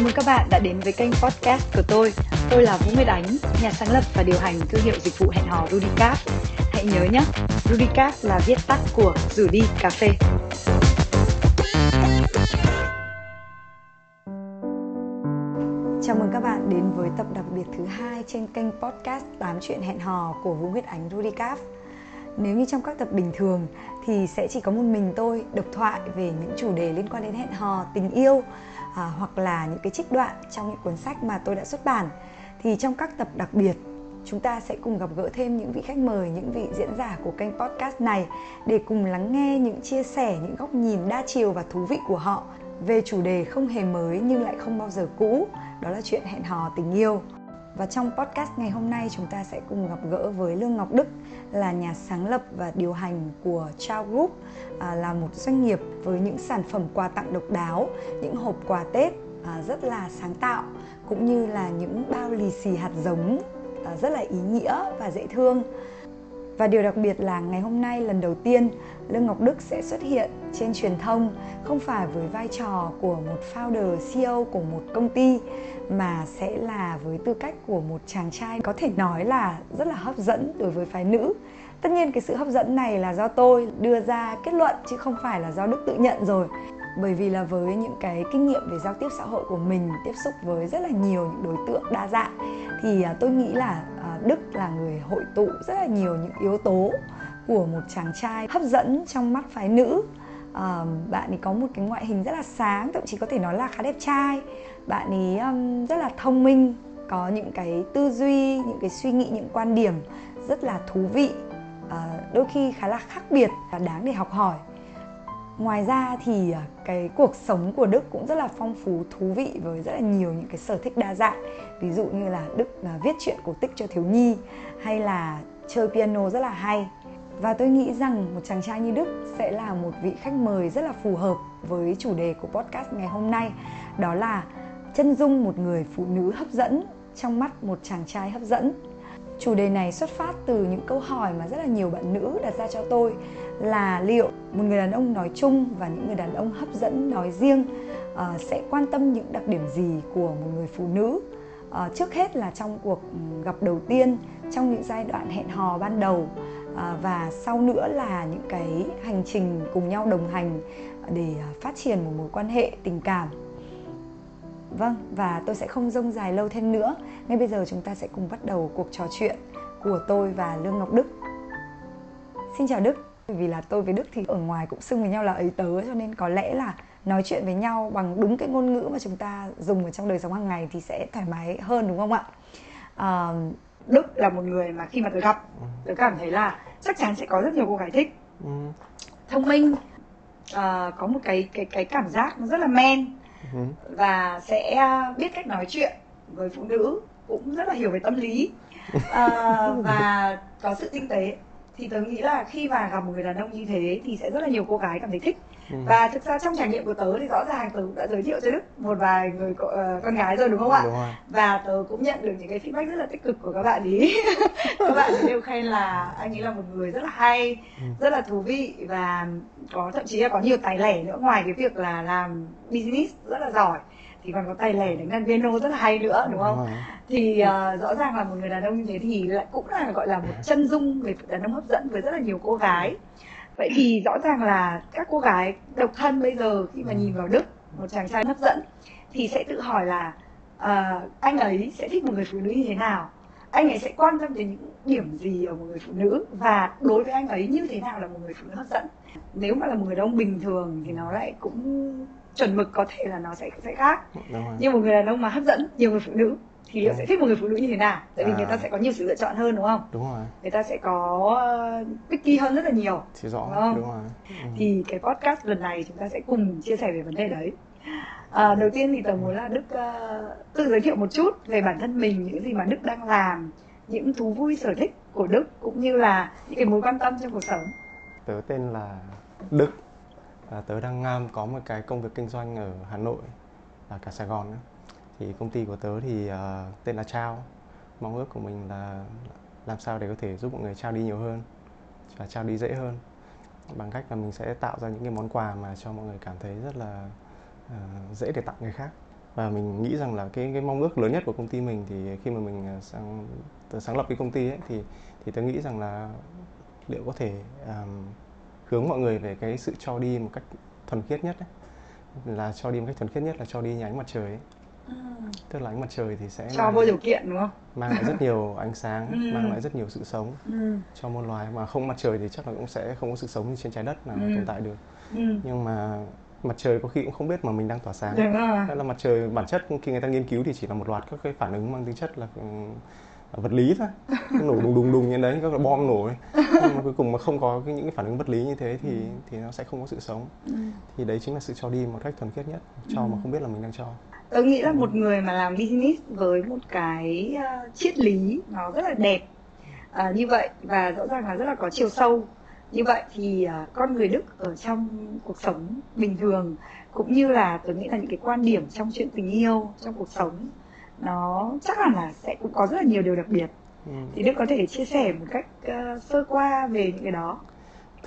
Chào mừng các bạn đã đến với kênh podcast của tôi. Tôi là Vũ Nguyệt Ánh, nhà sáng lập và điều hành thương hiệu dịch vụ hẹn hò Rudicap. Hãy nhớ nhé, Rudicap là viết tắt của rủ đi cà phê. Chào mừng các bạn đến với tập đặc biệt thứ hai trên kênh podcast 8 chuyện hẹn hò của Vũ Nguyệt Ánh Rudicap. Nếu như trong các tập bình thường thì sẽ chỉ có một mình tôi độc thoại về những chủ đề liên quan đến hẹn hò, tình yêu à, hoặc là những cái trích đoạn trong những cuốn sách mà tôi đã xuất bản thì trong các tập đặc biệt chúng ta sẽ cùng gặp gỡ thêm những vị khách mời, những vị diễn giả của kênh podcast này để cùng lắng nghe những chia sẻ, những góc nhìn đa chiều và thú vị của họ về chủ đề không hề mới nhưng lại không bao giờ cũ, đó là chuyện hẹn hò tình yêu. Và trong podcast ngày hôm nay chúng ta sẽ cùng gặp gỡ với Lương Ngọc Đức là nhà sáng lập và điều hành của Trao Group à, là một doanh nghiệp với những sản phẩm quà tặng độc đáo, những hộp quà Tết à, rất là sáng tạo cũng như là những bao lì xì hạt giống à, rất là ý nghĩa và dễ thương. Và điều đặc biệt là ngày hôm nay lần đầu tiên Lương Ngọc Đức sẽ xuất hiện trên truyền thông không phải với vai trò của một founder CEO của một công ty mà sẽ là với tư cách của một chàng trai có thể nói là rất là hấp dẫn đối với phái nữ. Tất nhiên cái sự hấp dẫn này là do tôi đưa ra kết luận chứ không phải là do Đức tự nhận rồi bởi vì là với những cái kinh nghiệm về giao tiếp xã hội của mình, tiếp xúc với rất là nhiều những đối tượng đa dạng, thì à, tôi nghĩ là à, Đức là người hội tụ rất là nhiều những yếu tố của một chàng trai hấp dẫn trong mắt phái nữ à, bạn ấy có một cái ngoại hình rất là sáng thậm chí có thể nói là khá đẹp trai. Bạn ấy um, rất là thông minh có những cái tư duy những cái suy nghĩ những quan điểm rất là thú vị uh, đôi khi khá là khác biệt và đáng để học hỏi. Ngoài ra thì ờ, cái cuộc sống của đức cũng rất là phong phú thú vị với rất là nhiều những cái sở thích đa dạng. Ví dụ như là đức ờ, viết truyện cổ tích cho thiếu nhi hay là chơi piano rất là hay và tôi nghĩ rằng một chàng trai như đức sẽ là một vị khách mời rất là phù hợp với chủ đề của podcast ngày hôm nay. Đó là chân dung một người phụ nữ hấp dẫn trong mắt một chàng trai hấp dẫn. Chủ đề này xuất phát từ những câu hỏi mà rất là nhiều bạn nữ đặt ra cho tôi là liệu một người đàn ông nói chung và những người đàn ông hấp dẫn nói riêng uh, sẽ quan tâm những đặc điểm gì của một người phụ nữ? Uh, trước hết là trong cuộc gặp đầu tiên trong những giai đoạn hẹn hò ban đầu uh, và sau nữa là những cái hành trình cùng nhau đồng hành để phát triển một mối quan hệ tình cảm Vâng, và tôi sẽ không rông dài lâu thêm nữa. Ngay bây giờ chúng ta sẽ cùng bắt đầu cuộc trò chuyện của tôi và Lương Ngọc Đức. Xin chào Đức. Vì là tôi với Đức thì ở ngoài cũng xưng với nhau là ấy tớ cho nên có lẽ là nói chuyện với nhau bằng đúng cái ngôn ngữ mà chúng ta dùng ở trong đời sống hàng ngày thì sẽ thoải mái hơn đúng không ạ? À, Đức là một người mà khi mà tôi gặp tôi cảm thấy là chắc chắn sẽ có rất nhiều cô gái thích. Ừ. Thông minh, à, có một cái cái cái cảm giác nó rất là men Ừ. và sẽ à, biết cách nói chuyện với phụ nữ cũng rất là hiểu về tâm lý à, và có sự tinh tế thì tớ nghĩ là khi mà gặp một người đàn ông như thế thì sẽ rất là nhiều cô gái cảm thấy thích. Và thực ra trong trải nghiệm của tớ thì rõ ràng tớ cũng đã giới thiệu cho đức một vài người uh, con gái rồi đúng không ạ? Đúng rồi. và tớ cũng nhận được những cái feedback rất là tích cực của các bạn ý. Các bạn đều khen là anh ấy là một người rất là hay ừ. rất là thú vị và có thậm chí là có nhiều tài lẻ nữa. Ngoài cái việc là làm business rất là giỏi thì còn có tay lẻ đánh đàn piano rất là hay nữa đúng không? Thì uh, rõ ràng là một người đàn ông như thế thì lại cũng là gọi là một chân dung về đàn ông hấp dẫn với rất là nhiều cô gái vậy thì rõ ràng là các cô gái độc thân bây giờ khi mà nhìn vào đức một chàng trai hấp dẫn thì sẽ tự hỏi là uh, anh ấy sẽ thích một người phụ nữ như thế nào? Anh ấy sẽ quan tâm đến những điểm gì ở một người phụ nữ? Và đối với anh ấy như thế nào là một người phụ nữ hấp dẫn? Nếu mà là một người đàn ông bình thường thì nó lại cũng chuẩn mực có thể là nó sẽ sẽ khác. Nhưng một người đàn ông mà hấp dẫn nhiều người phụ nữ thì liệu sẽ thích một người phụ nữ như thế nào? Tại vì à. người ta sẽ có nhiều sự lựa chọn hơn đúng không? Đúng rồi. Người ta sẽ có picky hơn rất là nhiều thì rõ đúng, không? đúng rồi. Ừ. thì cái podcast lần này chúng ta sẽ cùng chia sẻ về vấn đề đấy. À, đầu tiên thì tớ muốn là đức uh, tự giới thiệu một chút về bản thân mình những gì mà đức đang làm những thú vui sở thích của đức cũng như là những cái mối quan tâm trong cuộc sống. Tớ tên là đức và tớ đang um, có một cái công việc kinh doanh ở hà nội và cả sài gòn nữa thì công ty của tớ thì uh, tên là trao mong ước của mình là làm sao để có thể giúp mọi người trao đi nhiều hơn và trao đi dễ hơn bằng cách là mình sẽ tạo ra những cái món quà mà cho mọi người cảm thấy rất là uh, dễ để tặng người khác và mình nghĩ rằng là cái cái mong ước lớn nhất của công ty mình thì khi mà mình à, sáng sáng lập cái công ty ấy thì thì tôi nghĩ rằng là liệu có thể um, hướng mọi người về cái sự cho đi một cách thuần khiết nhất ấy. là cho đi một cách thuần khiết nhất là cho đi nhánh mặt trời ấy. Ừ. tức là ánh mặt trời thì sẽ cho mang, vô điều kiện đúng không mang lại rất nhiều ánh sáng Ừ. mang lại rất nhiều sự sống ừ. cho muôn loài mà không mặt trời thì chắc là cũng sẽ không có sự sống như trên trái đất nào Ừ. tồn tại được Ừ. nhưng mà mặt trời có khi cũng không biết mà mình đang tỏa sáng đúng rồi Thế là mặt trời bản chất khi người ta nghiên cứu thì chỉ là một loạt các cái phản ứng mang tính chất là ừ, vật lý thôi nổ đùng đùng đùng như đấy các cái bom nổ ấy. nhưng mà cuối cùng mà không có những cái phản ứng vật lý như thế thì thì nó sẽ không có sự sống ừ. thì đấy chính là sự cho đi một cách thuần khiết nhất cho mà không biết là mình đang cho Tôi nghĩ là một người mà làm business với một cái uh, triết lý nó rất là đẹp à, như vậy và rõ ràng là rất là có chiều sâu. Như vậy thì uh, con người Đức ở trong cuộc sống bình thường cũng như là tôi nghĩ là những cái quan điểm trong chuyện tình yêu trong cuộc sống nó chắc hẳn là sẽ cũng có rất là nhiều điều đặc biệt. Ừ. thì Đức có thể chia sẻ một cách uh, sơ qua về những cái đó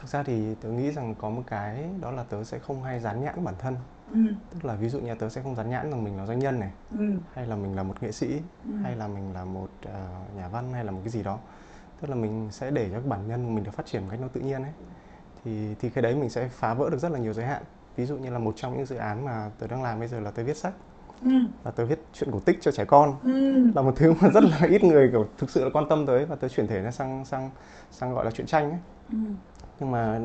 thực ra thì tớ nghĩ rằng có một cái đó là tớ sẽ không hay dán nhãn bản thân. Ừ, tức là ví dụ như tớ sẽ không dán nhãn rằng mình là doanh nhân này ừ, hay là mình là một nghệ sĩ Ừ. hay là mình là một ờ, nhà văn hay là một cái gì đó. Tức là mình sẽ để cho bản nhân của mình được phát triển một cách nó tự nhiên ấy. Thì thì cái đấy mình sẽ phá vỡ được rất là nhiều giới hạn. Ví dụ như là một trong những dự án mà tớ đang làm bây giờ là tớ viết sách. Ừ, và tớ viết chuyện cổ tích cho trẻ con. Ừ, là một thứ mà rất là ít người kiểu thực sự là quan tâm tới và tớ chuyển thể nó sang sang sang gọi là chuyện tranh ấy. Ừ, nhưng mà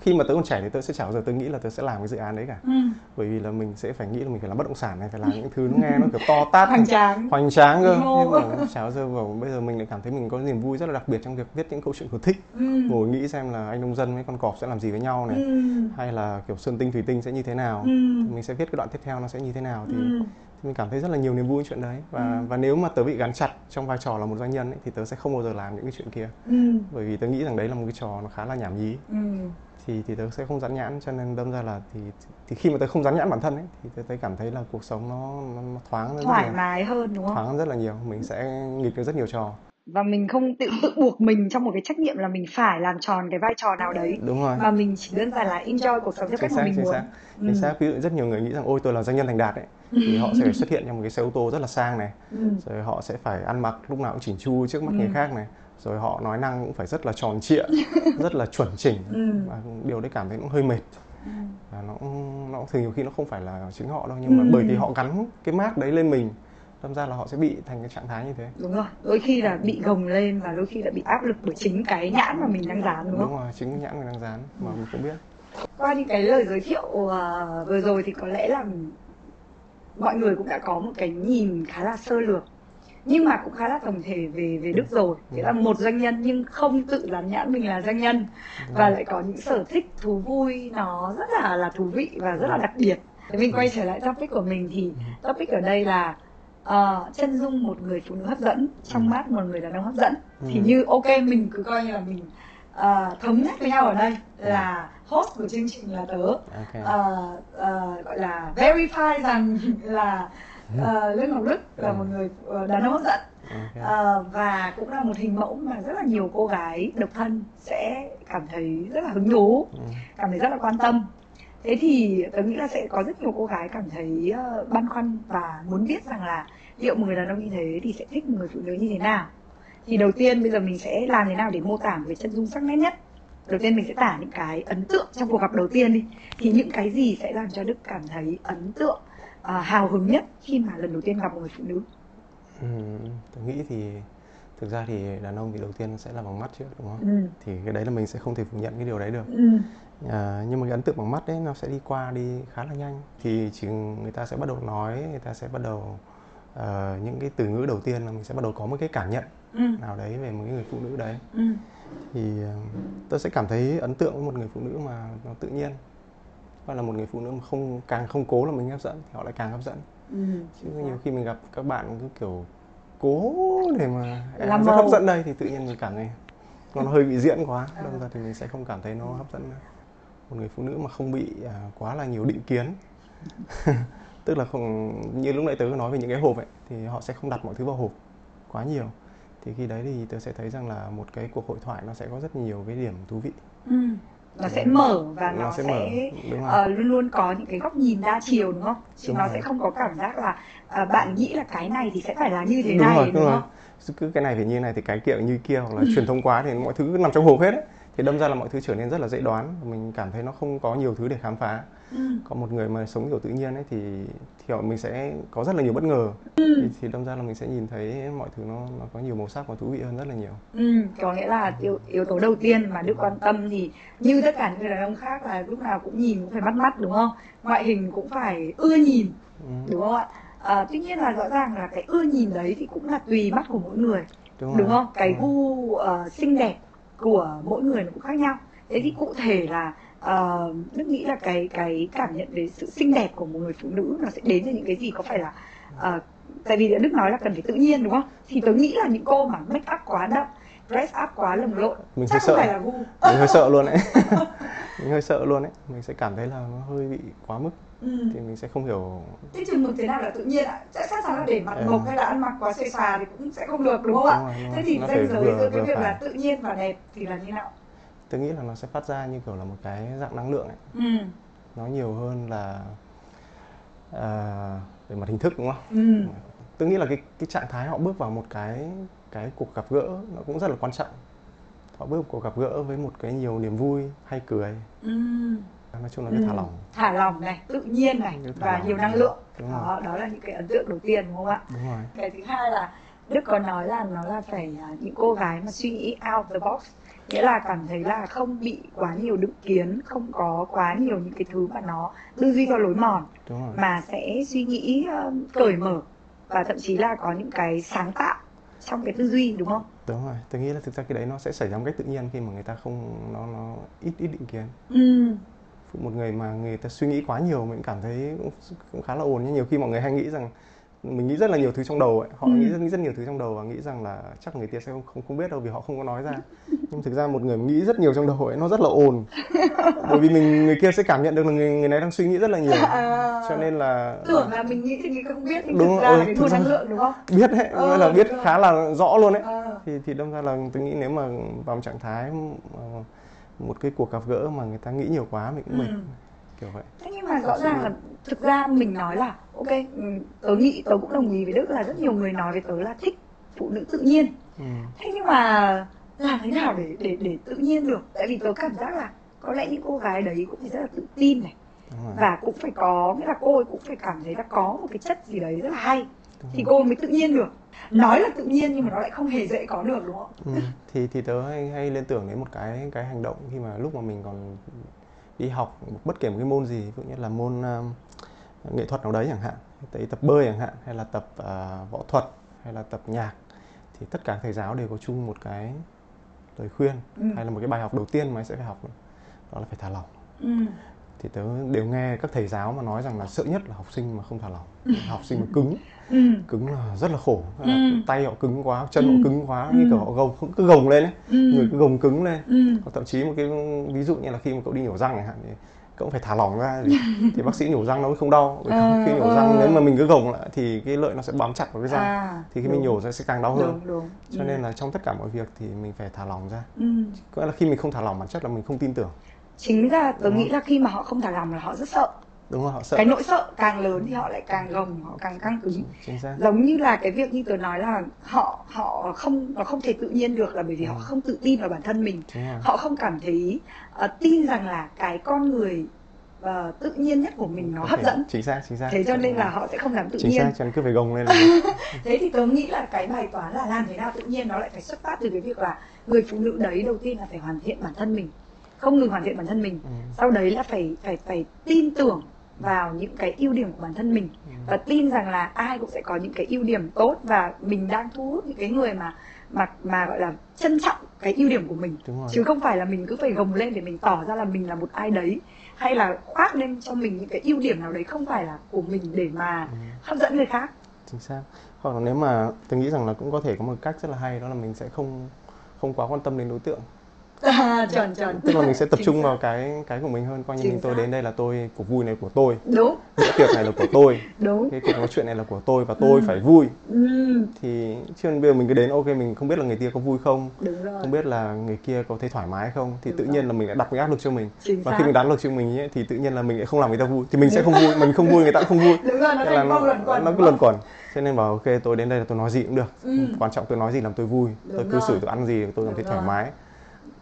khi mà tớ còn trẻ thì tớ sẽ chả bao giờ tớ nghĩ là tớ sẽ làm cái dự án đấy cả. Ừ. bởi vì là mình sẽ phải nghĩ là mình phải làm bất động sản này phải làm những thứ nó nghe nó kiểu to tát. Hoành tráng. Hoành tráng cơ. Nhưng mà chả bao giờ bảo bây giờ mình lại cảm thấy mình có niềm vui rất là đặc biệt trong việc viết những câu chuyện cổ tích ừ, ngồi nghĩ xem là anh nông dân với con cọp sẽ làm gì với nhau này. Ừ, hay là kiểu sơn tinh thủy tinh sẽ như thế nào. Ừ. mình sẽ viết cái đoạn tiếp theo nó sẽ như thế nào thì, Ừ. thì mình cảm thấy rất là nhiều niềm vui chuyện đấy. Và và nếu mà tớ bị gắn chặt trong vai trò là một doanh nhân ấy, thì tớ sẽ không bao giờ làm những cái chuyện kia. Ừ. bởi vì tớ nghĩ rằng đấy là một cái trò nó khá là nhảm nhí. Ừ. thì thì tớ sẽ không dán nhãn cho nên đâm ra là thì thì khi mà tớ không dán nhãn bản thân ấy thì tớ, tớ cảm thấy là cuộc sống nó, nó, thoáng rất thoải mái hơn đúng không? Thoáng rất là nhiều. Mình sẽ nghịch được rất nhiều trò. Và mình không tự tự buộc mình trong một cái trách nhiệm là mình phải làm tròn cái vai trò nào đấy. Đúng rồi. Mà mình chỉ đơn giản là enjoy cuộc sống theo cách mà mình chính muốn. xác. Ừ. chính xác. Ví dụ rất nhiều người nghĩ rằng ôi tôi là doanh nhân thành đạt ấy thì họ sẽ phải xuất hiện trong một cái xe ô tô rất là sang này Ừ. rồi họ sẽ phải ăn mặc lúc nào cũng chỉnh chu trước mắt Ừ. người khác này rồi họ nói năng cũng phải rất là tròn trịa rất là chuẩn chỉnh Ừ. và điều đấy cảm thấy cũng hơi mệt Ừ. và nó nó thường nhiều khi nó không phải là chính họ đâu nhưng mà Ừ. bởi vì họ gắn cái mác đấy lên mình đâm ra là họ sẽ bị thành cái trạng thái như thế đúng rồi đôi khi là bị gồng lên và đôi khi là bị áp lực bởi chính cái nhãn mà mình đang dán đúng đúng không rồi chính cái nhãn người đang dán mà mình không biết qua những cái lời giới thiệu ờ, vừa rồi thì có lẽ là mọi người cũng đã có một cái nhìn khá là sơ lược nhưng mà cũng khá là tổng thể về về Đức rồi. Nghĩa là một doanh nhân nhưng không tự dán nhãn mình là doanh nhân. Và lại có những sở thích thú vui nó rất là là thú vị và rất là đặc biệt. Thế mình quay trở lại topic của mình thì topic ở đây là ờ, chân dung một người phụ nữ hấp dẫn. Trong mắt một người đàn ông hấp dẫn. Thì Ừ. như ok mình cứ coi như là mình ờ, thống nhất với nhau ở đây là host của chương trình là tớ. Ok. Ờ, ờ, gọi là verify rằng là uh, Lương Ngọc Đức là một người đàn ông hấp dẫn. Ok. Ờ, và cũng là một hình mẫu mà rất là nhiều cô gái độc thân sẽ cảm thấy rất là hứng thú Ừ. cảm thấy rất là quan tâm. Thế thì tôi nghĩ là sẽ có rất nhiều cô gái cảm thấy ờ, băn khoăn và muốn biết rằng là liệu một người đàn ông như thế thì sẽ thích một người phụ nữ như thế nào. Thì đầu tiên bây giờ mình sẽ làm thế nào để mô tả về chân dung sắc nét nhất đầu tiên mình sẽ tả những cái ấn tượng trong cuộc gặp đầu tiên đi thì những cái gì sẽ làm cho đức cảm thấy ấn tượng à, hào hứng nhất khi mà lần đầu tiên gặp một người phụ nữ Ừ, tôi nghĩ thì thực ra thì đàn ông thì đầu tiên sẽ là bằng mắt trước đúng không? ừ. Thì cái đấy là mình sẽ không thể phủ nhận cái điều đấy được. Ừ. À, nhưng mà cái ấn tượng bằng mắt đấy nó sẽ đi qua đi khá là nhanh. Thì chỉ người ta sẽ bắt đầu nói, người ta sẽ bắt đầu ờ, những cái từ ngữ đầu tiên là mình sẽ bắt đầu có một cái cảm nhận Ừ. nào đấy về một cái người phụ nữ đấy. Ừ. Thì ờ, tôi sẽ cảm thấy ấn tượng với một người phụ nữ mà nó tự nhiên. Hoặc là một người phụ nữ mà không càng không cố là mình hấp dẫn thì họ lại càng hấp dẫn. Ừ. chứ nhiều khi mình gặp các bạn cứ kiểu cố để mà em Làm rất màu. hấp dẫn đây thì tự nhiên mình cảm thấy nó hơi bị diễn quá đâm ra thì mình sẽ không cảm thấy nó hấp dẫn nữa một người phụ nữ mà không bị à, quá là nhiều định kiến tức là không như lúc nãy tớ nói về những cái hộp ấy thì họ sẽ không đặt mọi thứ vào hộp quá nhiều thì khi đấy thì tớ sẽ thấy rằng là một cái cuộc hội thoại nó sẽ có rất nhiều cái điểm thú vị. Ừ. nó sẽ mở và nó, Nó sẽ, sẽ mở, ờ, luôn luôn có những cái góc nhìn đa chiều đúng không? Chứ Đúng nó rồi. sẽ không có cảm giác là ờ, bạn nghĩ là cái này thì sẽ phải là như thế đúng này rồi đúng, đúng rồi. không? Cứ cái này phải như này thì cái kia như kia hoặc là truyền thông quá thì mọi thứ nằm trong hộp hết ấy. thì đâm ra là mọi thứ trở nên rất là dễ đoán. Mình cảm thấy nó không có nhiều thứ để khám phá ừ. có một người mà sống kiểu tự nhiên ấy thì thì họ- mình sẽ có rất là nhiều bất ngờ Ừ. thì, thì đâm ra là mình sẽ nhìn thấy mọi thứ nó nó có nhiều màu sắc và thú vị hơn rất là nhiều Ừ, có nghĩa là yếu, yếu tố đầu tiên mà Đức quan tâm thì như tất cả những người đàn ông khác là lúc nào cũng nhìn cũng phải bắt mắt đúng không? Ngoại hình cũng phải ưa nhìn ừ, đúng không ạ? À, tuy nhiên là rõ ràng là cái ưa nhìn đấy thì cũng là tùy mắt của mỗi người đúng, đúng không? Cái gu ờ, xinh đẹp của mỗi người nó cũng khác nhau. Thế thì cụ thể là ờ, Đức nghĩ là cái cái cảm nhận về sự xinh đẹp của một người phụ nữ nó sẽ đến từ những cái gì có phải là ờ, tại vì Đức nói là cần phải tự nhiên đúng không? Thì tôi nghĩ là những cô mà make up quá đậm, dress up quá lồng lộn Mình chắc hơi không sợ. phải là gu. mình hơi sợ luôn đấy mình hơi sợ luôn đấy mình sẽ cảm thấy là nó hơi bị quá mức Ừ. thì mình sẽ không hiểu Thế chừng mực thế nào là tự nhiên ạ? Chắc chắn là để mặt mộc hay là ăn mặc quá xòe xòa thì cũng sẽ không được đúng không ạ? Rồi, Thế thì ranh giới giữa cái việc là tự nhiên và đẹp thì là như nào? Tôi nghĩ là nó sẽ phát ra như kiểu là một cái dạng năng lượng ấy Ừ. nó nhiều hơn là à, về mặt hình thức đúng không Ừ. tôi nghĩ là cái cái trạng thái họ bước vào một cái cái cuộc gặp gỡ nó cũng rất là quan trọng họ bước vào cuộc gặp gỡ với một cái nhiều niềm vui hay cười Ừ. nói chung là cái thả Ừ. lỏng thả lỏng này tự nhiên này và lỏng. nhiều năng lượng Đúng đó đó là những cái ấn tượng đầu tiên đúng không ạ đúng rồi cái thứ hai là đức có nói là nó là phải à, những cô gái mà suy nghĩ out the box nghĩa là cảm thấy là không bị quá nhiều định kiến không có quá nhiều những cái thứ mà nó tư duy theo lối mòn mà sẽ suy nghĩ um, cởi mở và thậm chí là có những cái sáng tạo trong cái tư duy đúng không? Đúng rồi. Tôi nghĩ là thực ra cái đấy nó sẽ xảy ra một cách tự nhiên khi mà người ta không nó nó ít ít định kiến. Ừ. một người mà người ta suy nghĩ quá nhiều mình cảm thấy cũng, cũng khá là ồn nhưng nhiều khi mọi người hay nghĩ rằng mình nghĩ rất là nhiều thứ trong đầu ấy. Họ Ừ. nghĩ rất, nghĩ rất nhiều thứ trong đầu và nghĩ rằng là chắc người kia sẽ không không, không biết đâu vì họ không có nói ra. Nhưng thực ra một người nghĩ rất nhiều trong đầu ấy nó rất là ồn. Bởi vì mình người kia sẽ cảm nhận được là người, người này đang suy nghĩ rất là nhiều. À, cho nên là tưởng là mình nghĩ thì mình không biết nhưng Đúng thực ra ừ, là cái nguồn năng lượng đúng không? Biết đấy nghĩa là biết rồi. khá là rõ luôn đấy. Ờ. thì thì đâm ra là tôi nghĩ nếu mà vào một trạng thái ờ, một cái cuộc gặp gỡ mà người ta nghĩ nhiều quá mình cũng mệt. Ừ. kiểu vậy. Thế nhưng mà rõ ràng là thực ra mình nói là ok ừ, tớ nghĩ tớ cũng đồng ý với Đức là rất nhiều người nói với tớ là thích phụ nữ tự nhiên. Ừ. thế nhưng mà làm thế nào để để để tự nhiên được? Tại vì tớ cảm giác là có lẽ những cô gái đấy cũng phải rất là tự tin này. Và cũng phải có nghĩa là cô ấy cũng phải cảm thấy là có một cái chất gì đấy rất là hay. Đúng thì cô mới tự nhiên được. Nói là tự nhiên nhưng mà nó lại không hề dễ có được đúng không? Ừ. thì thì tớ hay, hay liên tưởng đến một cái cái hành động khi mà lúc mà mình còn đi học bất kể một cái môn gì ví dụ như là môn um, nghệ thuật nào đấy chẳng hạn tới tập bơi chẳng hạn hay là tập à, võ thuật hay là tập nhạc thì tất cả thầy giáo đều có chung một cái lời khuyên Ừ. hay là một cái bài học đầu tiên mà anh sẽ phải học đó là phải thả lỏng ừ. Thì tớ đều nghe các thầy giáo mà nói rằng là sợ nhất là học sinh mà không thả lỏng học sinh mà cứng Ừ. cứng là rất là khổ là Ừ. tay họ cứng quá chân Ừ. họ cứng quá như Ừ. kiểu họ gồng cứ gồng lên ấy Ừ. người cứ gồng cứng lên Ừ. hoặc thậm chí một cái ví dụ như là khi mà cậu đi nhổ răng chẳng hạn thì cậu phải thả lỏng ra thì, thì bác sĩ nhổ răng nó mới không đau bởi Ờ, khi nhổ ờ. răng nếu mà mình cứ gồng lại thì cái lợi nó sẽ bám chặt vào cái răng À, thì khi mình đúng. nhổ ra sẽ càng đau hơn đúng đúng cho Ừ. nên là trong tất cả mọi việc thì mình phải thả lỏng ra ừ. có nghĩa là khi mình không thả lỏng bản chất là mình không tin tưởng chính ra tớ Đúng nghĩ là khi mà họ không thả lòng là họ rất sợ. Đúng không họ sợ. Cái nỗi sợ càng lớn thì họ lại càng gồng họ càng căng cứng. Chính xác. Giống như là cái việc như tớ nói là họ họ không nó không thể tự nhiên được là bởi vì họ Ừ. không tự tin vào bản thân mình. Rồi họ không cảm thấy ờ, tin rằng là cái con người ờ, tự nhiên nhất của mình nó Có hấp thể- dẫn. chính xác chính xác. Thế cho nên là họ sẽ không dám tự chính nhiên xác cho nên cứ phải gồng lên là thế thì tớ nghĩ là cái bài toán là làm thế nào tự nhiên nó lại phải xuất phát từ cái việc là người phụ nữ đấy đầu tiên là phải hoàn thiện bản thân mình không ngừng hoàn thiện bản thân mình. Ừ. sau đấy là phải phải phải tin tưởng vào những cái ưu điểm của bản thân mình. Ừ. và tin rằng là ai cũng sẽ có những cái ưu điểm tốt và mình đang thu hút những cái người mà mà mà gọi là trân trọng cái ưu điểm của mình. Chứ không phải là mình cứ phải gồng lên để mình tỏ ra là mình là một ai đấy hay là khoác lên cho mình những cái ưu điểm nào đấy không phải là của mình để mà Ừ. hấp dẫn người khác. Chính xác. Hoặc là nếu mà tôi nghĩ rằng là cũng có thể có một cách rất là hay đó là mình sẽ không không quá quan tâm đến đối tượng à, chuẩn chuẩn tức là mình sẽ tập Chính trung xác. vào cái cái của mình hơn coi như Chính mình tôi xác. đến đây là tôi cuộc vui này của tôi. Đúng. Bữa tiệc này là của tôi. Đúng. Cái cuộc nói chuyện này là của tôi và tôi phải vui. Ừ, thì chứ bây giờ mình cứ đến ok mình không biết là người kia có vui không đúng rồi. không biết là người kia có thấy thoải mái không thì Đúng tự rồi. nhiên là mình lại đặt cái áp lực cho mình. Chính và xác. khi mình đặt áp lực cho mình ấy, thì tự nhiên là mình lại không làm người ta vui. Thì mình sẽ không vui mình không vui người ta cũng không vui. Đúng rồi nó là luẩn quẩn nó đúng cứ luẩn quẩn. Cho nên bảo ok tôi đến đây là tôi nói gì cũng được. Ừ. quan trọng tôi nói gì làm tôi vui. Tôi Đúng cư xử tôi ăn gì tôi cảm thấy Đúng thoải mái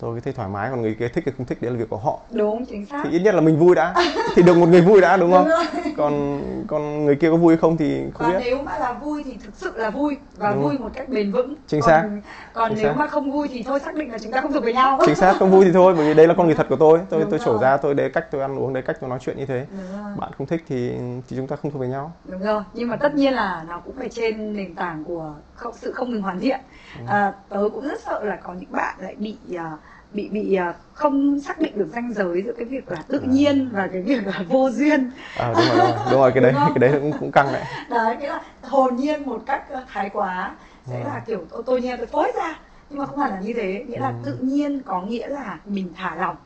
tôi thấy thoải mái còn người kia thích hay không thích đấy là việc của họ. Đúng chính xác. Thì ít nhất là mình vui đã. Thì được một người vui đã đúng không? Rồi. còn còn người kia có vui không thì không và biết. nếu mà là vui thì thực sự là vui và Đúng. vui một cách bền vững. Chính còn, xác. còn Chính nếu xác. mà không vui thì thôi xác định là chúng ta không thuộc về nhau. Chính xác không vui thì thôi bởi vì đây là con người thật của tôi. Tôi Đúng tôi rồi. trổ ra tôi đấy cách tôi ăn uống đấy cách tôi nói chuyện như thế. Đúng bạn không thích thì thì chúng ta không thuộc về nhau. Đúng rồi. Nhưng mà tất nhiên là nó cũng phải trên nền tảng của không, sự không ngừng hoàn thiện. À, tớ cũng rất sợ là có những bạn lại bị à, bị bị à, không xác định được ranh giới giữa cái việc là tự nhiên và cái việc là vô duyên. À, đúng rồi đúng rồi, đúng rồi cái đấy Đúng cái đấy cũng cũng căng đấy. Đấy nghĩa là hồn nhiên một cách ờ, thái quá sẽ là kiểu tôi, tôi nhiên tôi phối ra nhưng mà không phải là như thế. Nghĩa là Ừ. tự nhiên có nghĩa là mình thả lỏng.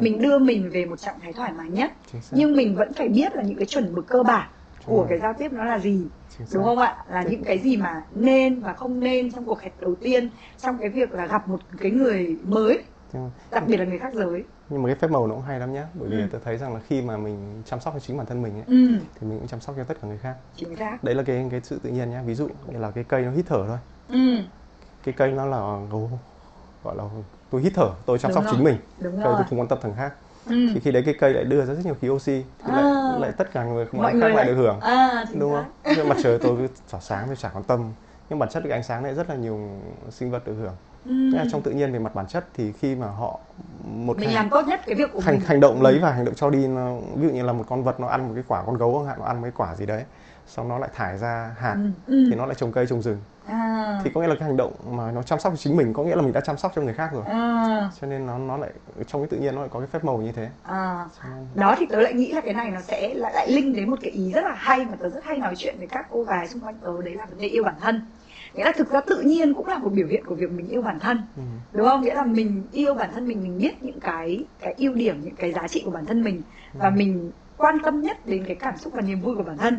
Mình đưa mình về một trạng thái thoải mái nhất. Nhưng mình vẫn phải biết là những cái chuẩn mực cơ bản của cái giao tiếp nó là gì? Đúng không ạ? Là những cái gì mà nên và không nên trong cuộc hẹn đầu tiên trong cái việc là gặp một cái người mới Nhưng- đặc biệt là người khác giới. Nhưng mà cái phép màu nó cũng hay lắm nhá. Bởi vì Ừ. tôi thấy rằng là khi mà mình chăm sóc cho chính bản thân mình ấy, ừ. thì mình cũng chăm sóc cho tất cả người khác. Chính xác. Đấy là cái cái sự tự nhiên nhá. Ví dụ như là cái cây nó hít thở thôi. Ừ. Cái cây nó là gọi là tôi hít thở tôi chăm Đúng sóc rồi. chính mình. Đúng cây rồi. tôi không quan tâm thằng khác ừ. thì khi đấy cái cây lại đưa ra rất nhiều khí oxy thì lại, À. lại tất cả người mọi mọi người khác lại lại được hưởng à đúng xác. không nhưng mặt trời tôi cứ tỏa sáng tôi chả quan tâm nhưng bản chất cái ánh sáng này rất là nhiều sinh vật được hưởng Ừ. Là trong tự nhiên về mặt bản chất thì khi mà họ một mình hành, làm tốt nhất cái việc của hành, mình hành động lấy và hành động cho đi nó, ví dụ như là một con vật nó ăn một cái quả con gấu chẳng hạn nó ăn một cái quả gì đấy xong nó lại thải ra hạt ừ. Ừ. thì nó lại trồng cây trồng rừng à. thì có nghĩa là cái hành động mà nó chăm sóc cho chính mình có nghĩa là mình đã chăm sóc cho người khác rồi à. cho nên nó nó lại trong cái tự nhiên nó lại có cái phép màu như thế à. Nên- đó thì tớ lại nghĩ là cái này nó sẽ lại lại link đến một cái ý rất là hay mà tớ rất hay nói chuyện với các cô gái xung quanh tớ đấy là vấn đề yêu bản thân nghĩa là thực ra tự nhiên cũng là một biểu hiện của việc mình yêu bản thân ừ. đúng không nghĩa là mình yêu bản thân mình mình biết những cái cái ưu điểm những cái giá trị của bản thân mình và Ừ. mình quan tâm nhất đến cái cảm xúc và niềm vui của bản thân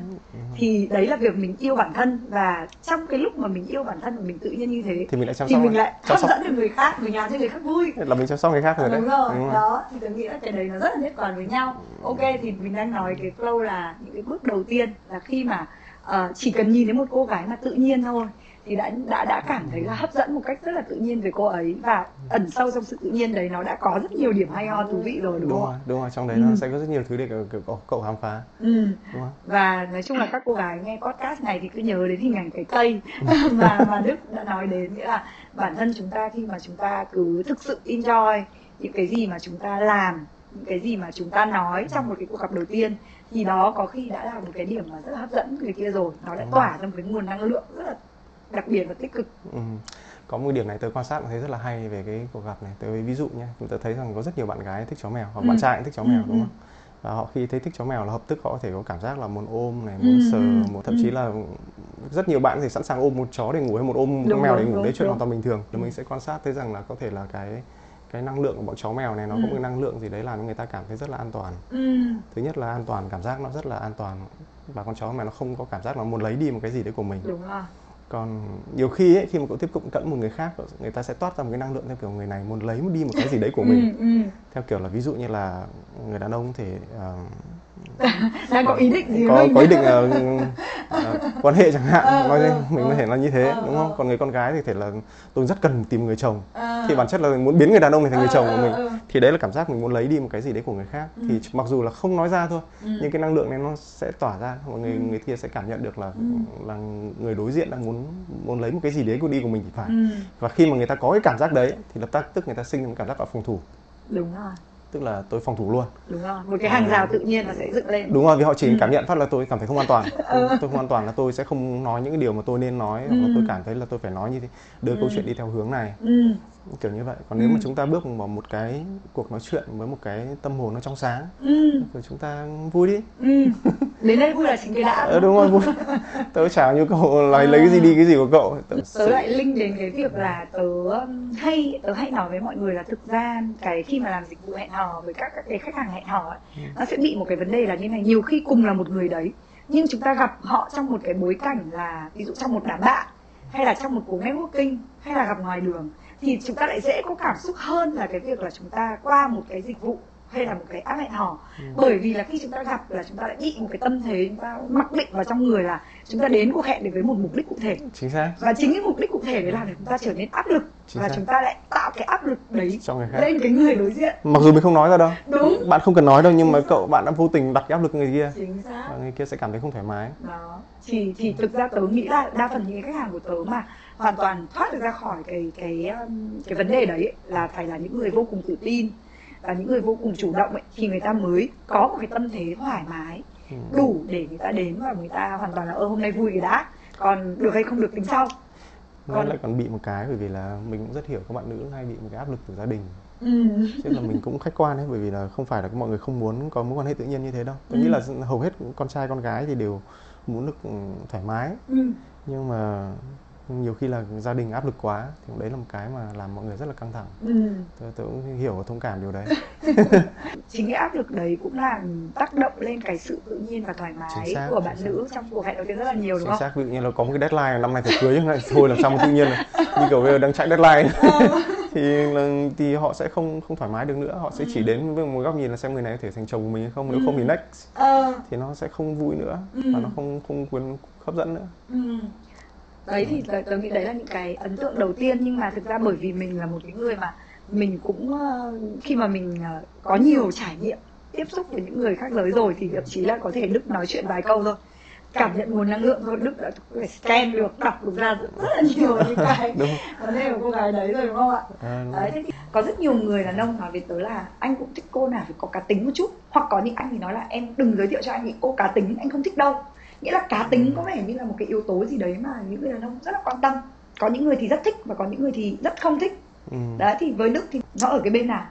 thì đấy là việc mình yêu bản thân. Và trong cái lúc mà mình yêu bản thân và mình tự nhiên như thế thì mình lại chăm thì sóc mình lại chăm hấp sóc. dẫn được người khác mình làm cho người khác vui. Là mình chăm sóc người khác rồi đấy. Đúng rồi Đúng rồi. đó thì tôi nghĩ là cái đấy nó rất là nhất quán với nhau. Ok thì mình đang nói cái flow là những cái bước đầu tiên là khi mà ờ, chỉ cần nhìn thấy một cô gái mà tự nhiên thôi thì đã đã đã cảm thấy là hấp dẫn một cách rất là tự nhiên về cô ấy. Và ẩn sâu trong sự tự nhiên đấy nó đã có rất nhiều điểm hay ho thú vị rồi đúng, đúng không rồi đúng rồi trong đấy Ừ. nó sẽ có rất nhiều thứ để cậu, cậu, cậu khám phá. Ừ. đúng không và nói chung là các cô gái nghe podcast này thì cứ nhớ đến hình ảnh cái cây mà mà Đức đã nói đến nghĩa là bản thân chúng ta khi mà chúng ta cứ thực sự enjoy những cái gì mà chúng ta làm những cái gì mà chúng ta nói trong một cái cuộc gặp đầu tiên thì đó có khi đã là một cái điểm mà rất là hấp dẫn người kia rồi. Nó đã tỏa ra một cái nguồn năng lượng rất là đặc biệt và tích cực ừ. có một điểm này tớ quan sát thấy rất là hay về cái cuộc gặp này tớ ví dụ nhé tớ thấy rằng có rất nhiều bạn gái thích chó mèo hoặc Ừ. bạn trai cũng thích chó Ừ, mèo đúng ừ. không và họ khi thấy thích chó mèo là lập tức họ có thể có cảm giác là muốn ôm này muốn Ừ, sờ ừ, một thậm chí là rất nhiều bạn thì sẵn sàng ôm một chó để ngủ hay một ôm một Đúng, con mèo để đúng, ngủ đúng, đấy chuyện đúng. hoàn toàn bình thường thì mình sẽ quan sát thấy rằng là có thể là cái cái năng lượng của bọn chó mèo này nó Ừ. có một cái năng lượng gì đấy làm cho người ta cảm thấy rất là an toàn ừ. thứ nhất là an toàn cảm giác nó rất là an toàn và con chó mèo nó không có cảm giác nó muốn lấy đi một cái gì đấy của mình đúng rồi còn nhiều khi ấy, khi mà cậu tiếp cận cận một người khác người ta sẽ toát ra một cái năng lượng theo kiểu người này muốn lấy đi một cái gì đấy của mình ừ, ừ. theo kiểu là ví dụ như là người đàn ông có thể ờ, đang có ý định gì có mình có ý định ờ, ờ, quan hệ chẳng hạn Ờ, nói ờ, mình có thể là như thế ờ, đúng không còn người con gái thì thể là tôi rất cần tìm người chồng À. thì bản chất là muốn biến người đàn ông này thành người chồng của mình thì đấy là cảm giác mình muốn lấy đi một cái gì đấy của người khác Ừ. thì mặc dù là không nói ra thôi Ừ. nhưng cái năng lượng này nó sẽ tỏa ra và người Ừ. người kia sẽ cảm nhận được là Ừ. là người đối diện đang muốn muốn lấy một cái gì đấy của đi của mình thì phải ừ. và khi mà người ta có cái cảm giác đấy thì lập tức tức người ta sinh ra một cảm giác là phòng thủ đúng rồi tức là tôi phòng thủ luôn đúng rồi một cái hàng rào tự nhiên nó sẽ dựng lên đúng rồi vì họ chỉ Ừ. cảm nhận phát là tôi cảm thấy không an toàn Ừ. tôi không an toàn là tôi sẽ không nói những cái điều mà tôi nên nói hoặc là Ừ. tôi cảm thấy là tôi phải nói như thế đưa câu Ừ. chuyện đi theo hướng này ừ. Kiểu như vậy. Còn nếu Ừ. mà chúng ta bước vào một cái cuộc nói chuyện với một cái tâm hồn nó trong sáng ừ. thì chúng ta vui đi. Ừ. Đến đây vui là chính cái đã ờ, đúng rồi vui. Tớ chả như cậu lấy lấy cái gì đi cái gì của cậu. Tớ, tớ lại link đến cái việc là tớ um, hay tớ hay nói với mọi người là thực ra cái khi mà làm dịch vụ hẹn hò với các các cái khách hàng hẹn hò ấy, nó sẽ bị một cái vấn đề là như này. Nhiều khi cùng là một người đấy nhưng chúng ta gặp họ trong một cái bối cảnh là ví dụ trong một đám bạn hay là trong một cuộc networking hay là gặp ngoài đường thì chúng ta lại dễ có cảm xúc hơn là cái việc là chúng ta qua một cái dịch vụ hay là một cái app hẹn hò bởi vì là khi chúng ta gặp là chúng ta lại bị một cái tâm thế chúng ta mặc định vào trong người là chúng ta đến cuộc hẹn để với một mục đích cụ thể. Chính xác. Và chính cái mục đích cụ thể đấy làm để chúng ta trở nên áp lực Chính và xác. chúng ta lại tạo cái áp lực đấy cho người khác. lên cái người đối diện. Mặc dù mình không nói ra đâu. Đúng. Bạn không cần nói đâu nhưng mà cậu bạn đã vô tình đặt cái áp lực người kia. Chính xác. Và người kia sẽ cảm thấy không thoải mái. Đó. Thì thì thực ra tớ nghĩ là đa phần những cái khách hàng của tớ mà hoàn toàn thoát được ra khỏi cái cái um, cái vấn đề đấy ấy, là phải là những người vô cùng tự tin và những người vô cùng chủ động ấy, thì người ta mới có một cái tâm thế thoải mái Ừ. đủ để người ta đến và người ta hoàn toàn là ơ hôm nay vui cái đã còn được hay không được tính sau nó Còn- lại còn bị một cái bởi vì là mình cũng rất hiểu các bạn nữ hay bị một cái áp lực từ gia đình ừ. chứ là mình cũng khách quan đấy bởi vì là không phải là mọi người không muốn có mối quan hệ tự nhiên như thế đâu tôi Ừ. nghĩ là hầu hết con trai con gái thì đều muốn được ừ, thoải mái Ừ. nhưng mà nhiều khi là gia đình áp lực quá thì đấy là một cái mà làm mọi người rất là căng thẳng. Ừ. tôi, tôi cũng hiểu và thông cảm điều đấy. Chính cái áp lực đấy cũng làm tác động lên cái sự tự nhiên và thoải mái xác, của bạn xác. nữ trong cuộc hẹn đầu tiên rất là nhiều đúng chính không? xác ví dụ như là có một cái deadline năm nay phải cưới nhưng lại thôi làm sao mà tự nhiên là như kiểu bây giờ đang chạy deadline. Thì là, thì họ sẽ không không thoải mái được nữa. Họ sẽ chỉ đến với một góc nhìn là xem người này có thể thành chồng của mình hay không nếu không thì next. Ờ, thì nó sẽ không vui nữa Ừ. và nó không không quyền hấp dẫn nữa. Ừ. Đấy thì tớ, tớ nghĩ đấy là những cái ấn tượng đầu tiên nhưng mà thực ra bởi vì mình là một cái người mà mình cũng ờ, khi mà mình ờ, có nhiều trải nghiệm tiếp xúc với những người khác giới rồi thì thậm chí là có thể Đức nói chuyện vài câu thôi. Cảm nhận nguồn năng lượng thôi Đức đã phải scan được đọc được ra rất là nhiều những cái vấn đề của cô gái đấy rồi đúng không ạ? à, Đấy, thế thì có rất nhiều người đàn ông nói với tớ là anh cũng thích cô nào phải có cá tính một chút hoặc có những anh thì nói là em đừng giới thiệu cho anh những cô cá tính anh không thích đâu nghĩa là cá tính có vẻ như là một cái yếu tố gì đấy mà những người đàn ông rất là quan tâm có những người thì rất thích và có những người thì rất không thích ừ. đấy thì với đức thì nó ở cái bên nào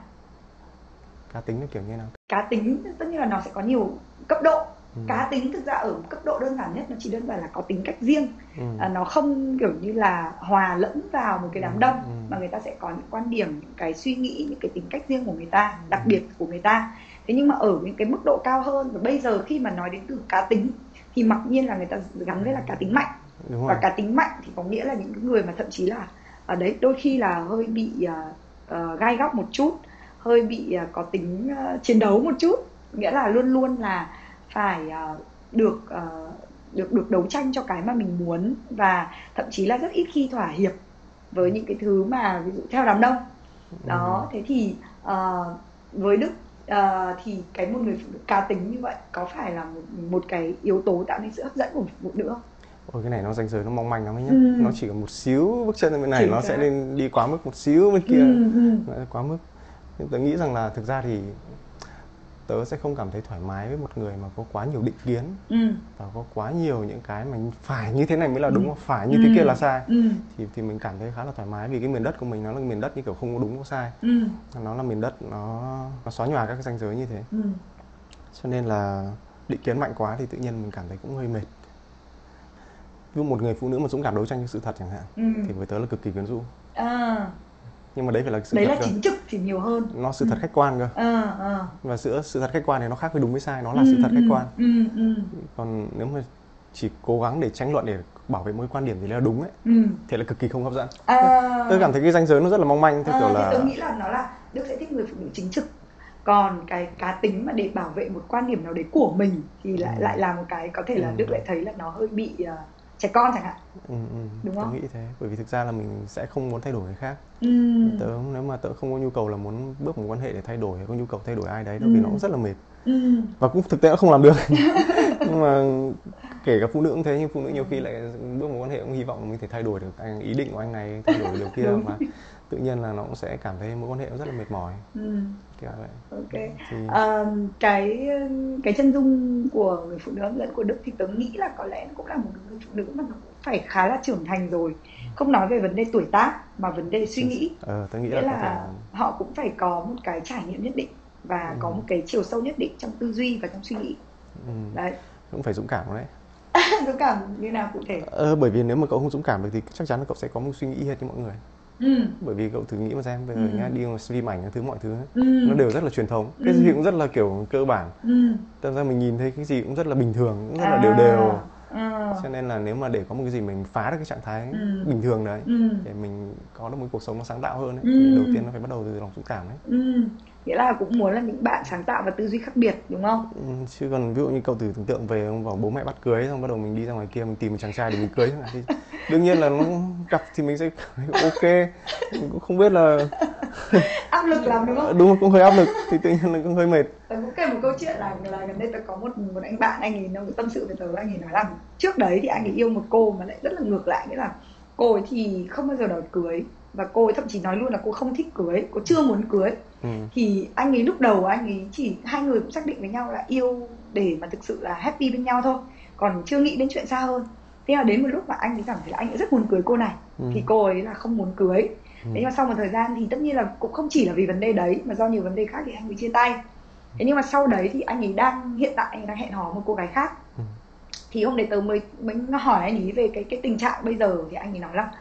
cá tính nó kiểu như nào cá tính tất nhiên là nó sẽ có nhiều cấp độ Ừ. cá tính thực ra ở cấp độ đơn giản nhất nó chỉ đơn giản là có tính cách riêng ừ. à, nó không kiểu như là hòa lẫn vào một cái đám đông Ừ. mà người ta sẽ có những quan điểm những cái suy nghĩ những cái tính cách riêng của người ta đặc Ừ. biệt của người ta thế nhưng mà ở những cái mức độ cao hơn và bây giờ khi mà nói đến từ cá tính thì mặc nhiên là người ta gắn với là cá tính mạnh. Đúng và rồi cá tính mạnh thì có nghĩa là những người mà thậm chí là ở đấy đôi khi là hơi bị uh, gai góc một chút hơi bị ờ, có tính ờ, chiến đấu một chút. Nghĩa là luôn luôn là phải ờ, được ờ, được được đấu tranh cho cái mà mình muốn và thậm chí là rất ít khi thỏa hiệp với những cái thứ mà ví dụ theo đám đông. Đó thế thì ờ, với đức ờ, thì cái một người phụ nữ cá tính như vậy có phải là một, một cái yếu tố tạo nên sự hấp dẫn của phụ nữ không Ôi cái này nó ranh giới nó mong manh lắm ấy nhá Ừ. nó chỉ có một xíu bước chân bên này Chính nó xác. sẽ lên đi quá mức một xíu bên kia Ừ, ừ. nó quá mức nhưng tớ nghĩ rằng là thực ra thì tớ sẽ không cảm thấy thoải mái với một người mà có quá nhiều định kiến Ừ. và có quá nhiều những cái mà phải như thế này mới là đúng Ừ. hoặc phải như thế kia là sai Ừ. thì thì mình cảm thấy khá là thoải mái vì cái miền đất của mình nó là miền đất như kiểu không có đúng có sai Ừ. nó là miền đất nó nó xóa nhòa các cái ranh giới như thế Ừ. cho nên là định kiến mạnh quá thì tự nhiên mình cảm thấy cũng hơi mệt ví dụ một người phụ nữ mà dũng cảm đấu tranh với sự thật chẳng hạn Ừ. thì với tớ là cực kỳ quyến rũ À, nhưng mà đấy phải là sự đấy thật là cơ. chính trực thì nhiều hơn. Nó sự thật khách quan cơ. À, à. và giữa sự thật khách quan thì nó khác với đúng với sai nó là sự thật khách quan. ừ, ừ, còn nếu mà chỉ cố gắng để tranh luận để bảo vệ một cái quan điểm thì là đúng ấy. Ừ. thì là cực kỳ không hấp dẫn. À, tôi cảm thấy cái ranh giới nó rất là mong manh theo à, kiểu là tôi nghĩ là nó là Đức sẽ thích người phụ nữ chính trực. Còn cái cá tính mà để bảo vệ một quan điểm nào đấy của mình thì lại Ừ. lại là một cái có thể là Ừ. Đức lại thấy là nó hơi bị uh, trẻ con chẳng hạn ừ, ừ, Đúng tớ không? nghĩ thế bởi vì thực ra là mình sẽ không muốn thay đổi người khác ừ. tớ nếu mà tớ không có nhu cầu là muốn bước một quan hệ để thay đổi hay có nhu cầu thay đổi ai đấy đâu vì Ừ. nó cũng rất là mệt ừ. và cũng thực tế cũng không làm được nhưng mà kể cả phụ nữ cũng thế nhưng phụ nữ nhiều khi lại bước một quan hệ cũng hy vọng là mình thể thay đổi được anh ý định của anh này thay đổi được điều kia và tự nhiên là nó cũng sẽ cảm thấy mối quan hệ rất là mệt mỏi ừ. kiểu vậy ok thì... à, cái cái chân dung của người phụ nữ hấp dẫn của đức thì tớ nghĩ là có lẽ nó cũng là một người phụ nữ mà nó cũng phải khá là trưởng thành rồi không nói về vấn đề tuổi tác mà vấn đề suy nghĩ ờ, tớ nghĩ Nghĩa là, là thể... họ cũng phải có một cái trải nghiệm nhất định và ừ. có một cái chiều sâu nhất định trong tư duy và trong suy nghĩ ừ. đấy cũng phải dũng cảm đấy dũng cảm như nào cụ thể ờ, bởi vì nếu mà cậu không dũng cảm được thì chắc chắn là cậu sẽ có một suy nghĩ hết như mọi người ừ. bởi vì cậu thử nghĩ mà xem bây giờ ừ. nhá đi stream ảnh thứ mọi thứ ừ. nó đều rất là truyền thống cái ừ. gì cũng rất là kiểu cơ bản ừ. thật ra mình nhìn thấy cái gì cũng rất là bình thường cũng rất là à. đều đều à. Cho nên là nếu mà để có một cái gì mình phá được cái trạng thái ừ. bình thường đấy ừ. để mình có được một cuộc sống nó sáng tạo hơn ấy, ừ. thì đầu tiên nó phải bắt đầu từ lòng dũng cảm đấy ừ. Nghĩa là cũng muốn là những bạn sáng tạo và tư duy khác biệt đúng không? Ừ, chứ còn ví dụ như cậu thử tưởng tượng về ông bảo bố mẹ bắt cưới xong bắt đầu mình đi ra ngoài kia mình tìm một chàng trai để mình cưới thì đương nhiên là nó gặp thì mình sẽ ok. Mình cũng không biết là áp lực lắm đúng không? Đúng cũng hơi áp lực thì tự nhiên là cũng hơi mệt. Cũng kể một câu chuyện là là gần đây tớ có một một anh bạn anh ấy nó tâm sự với tớ anh ấy nói là trước đấy thì anh ấy yêu một cô mà lại rất là ngược lại nghĩa là cô ấy thì không bao giờ đòi cưới và cô ấy thậm chí nói luôn là cô không thích cưới cô chưa muốn cưới ừ. thì anh ấy lúc đầu anh ấy chỉ hai người cũng xác định với nhau là yêu để mà thực sự là happy bên nhau thôi còn chưa nghĩ đến chuyện xa hơn thế là đến một lúc mà anh ấy cảm thấy là anh ấy rất muốn cưới cô này ừ. thì cô ấy là không muốn cưới ừ. thế nhưng mà sau một thời gian thì tất nhiên là cũng không chỉ là vì vấn đề đấy mà do nhiều vấn đề khác thì anh ấy chia tay thế nhưng mà sau đấy thì anh ấy đang hiện tại anh ấy đang hẹn hò một cô gái khác. Ừ. thì hôm đấy tớ mới mới hỏi anh ấy về cái cái tình trạng bây giờ thì anh ấy nói là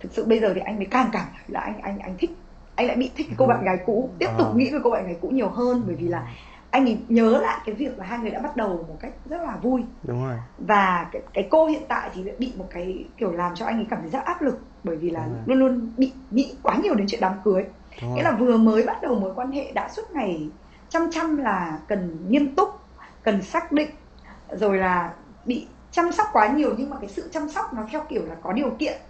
thực sự bây giờ thì anh mới càng cảm thấy là anh anh anh thích anh lại bị thích cái cô bạn gái cũ tiếp tục à. nghĩ về cô bạn gái cũ nhiều hơn bởi vì là anh ấy nhớ lại cái việc là hai người đã bắt đầu một cách rất là vui. Đúng rồi. Và cái, cái cô hiện tại thì bị một cái kiểu làm cho anh ấy cảm thấy rất áp lực bởi vì là luôn luôn bị nghĩ quá nhiều đến chuyện đám cưới. Nghĩa là vừa mới bắt đầu mối quan hệ đã suốt ngày chăm chăm là cần nghiêm túc cần xác định rồi là bị chăm sóc quá nhiều. Nhưng mà cái sự chăm sóc nó theo kiểu là có điều kiện.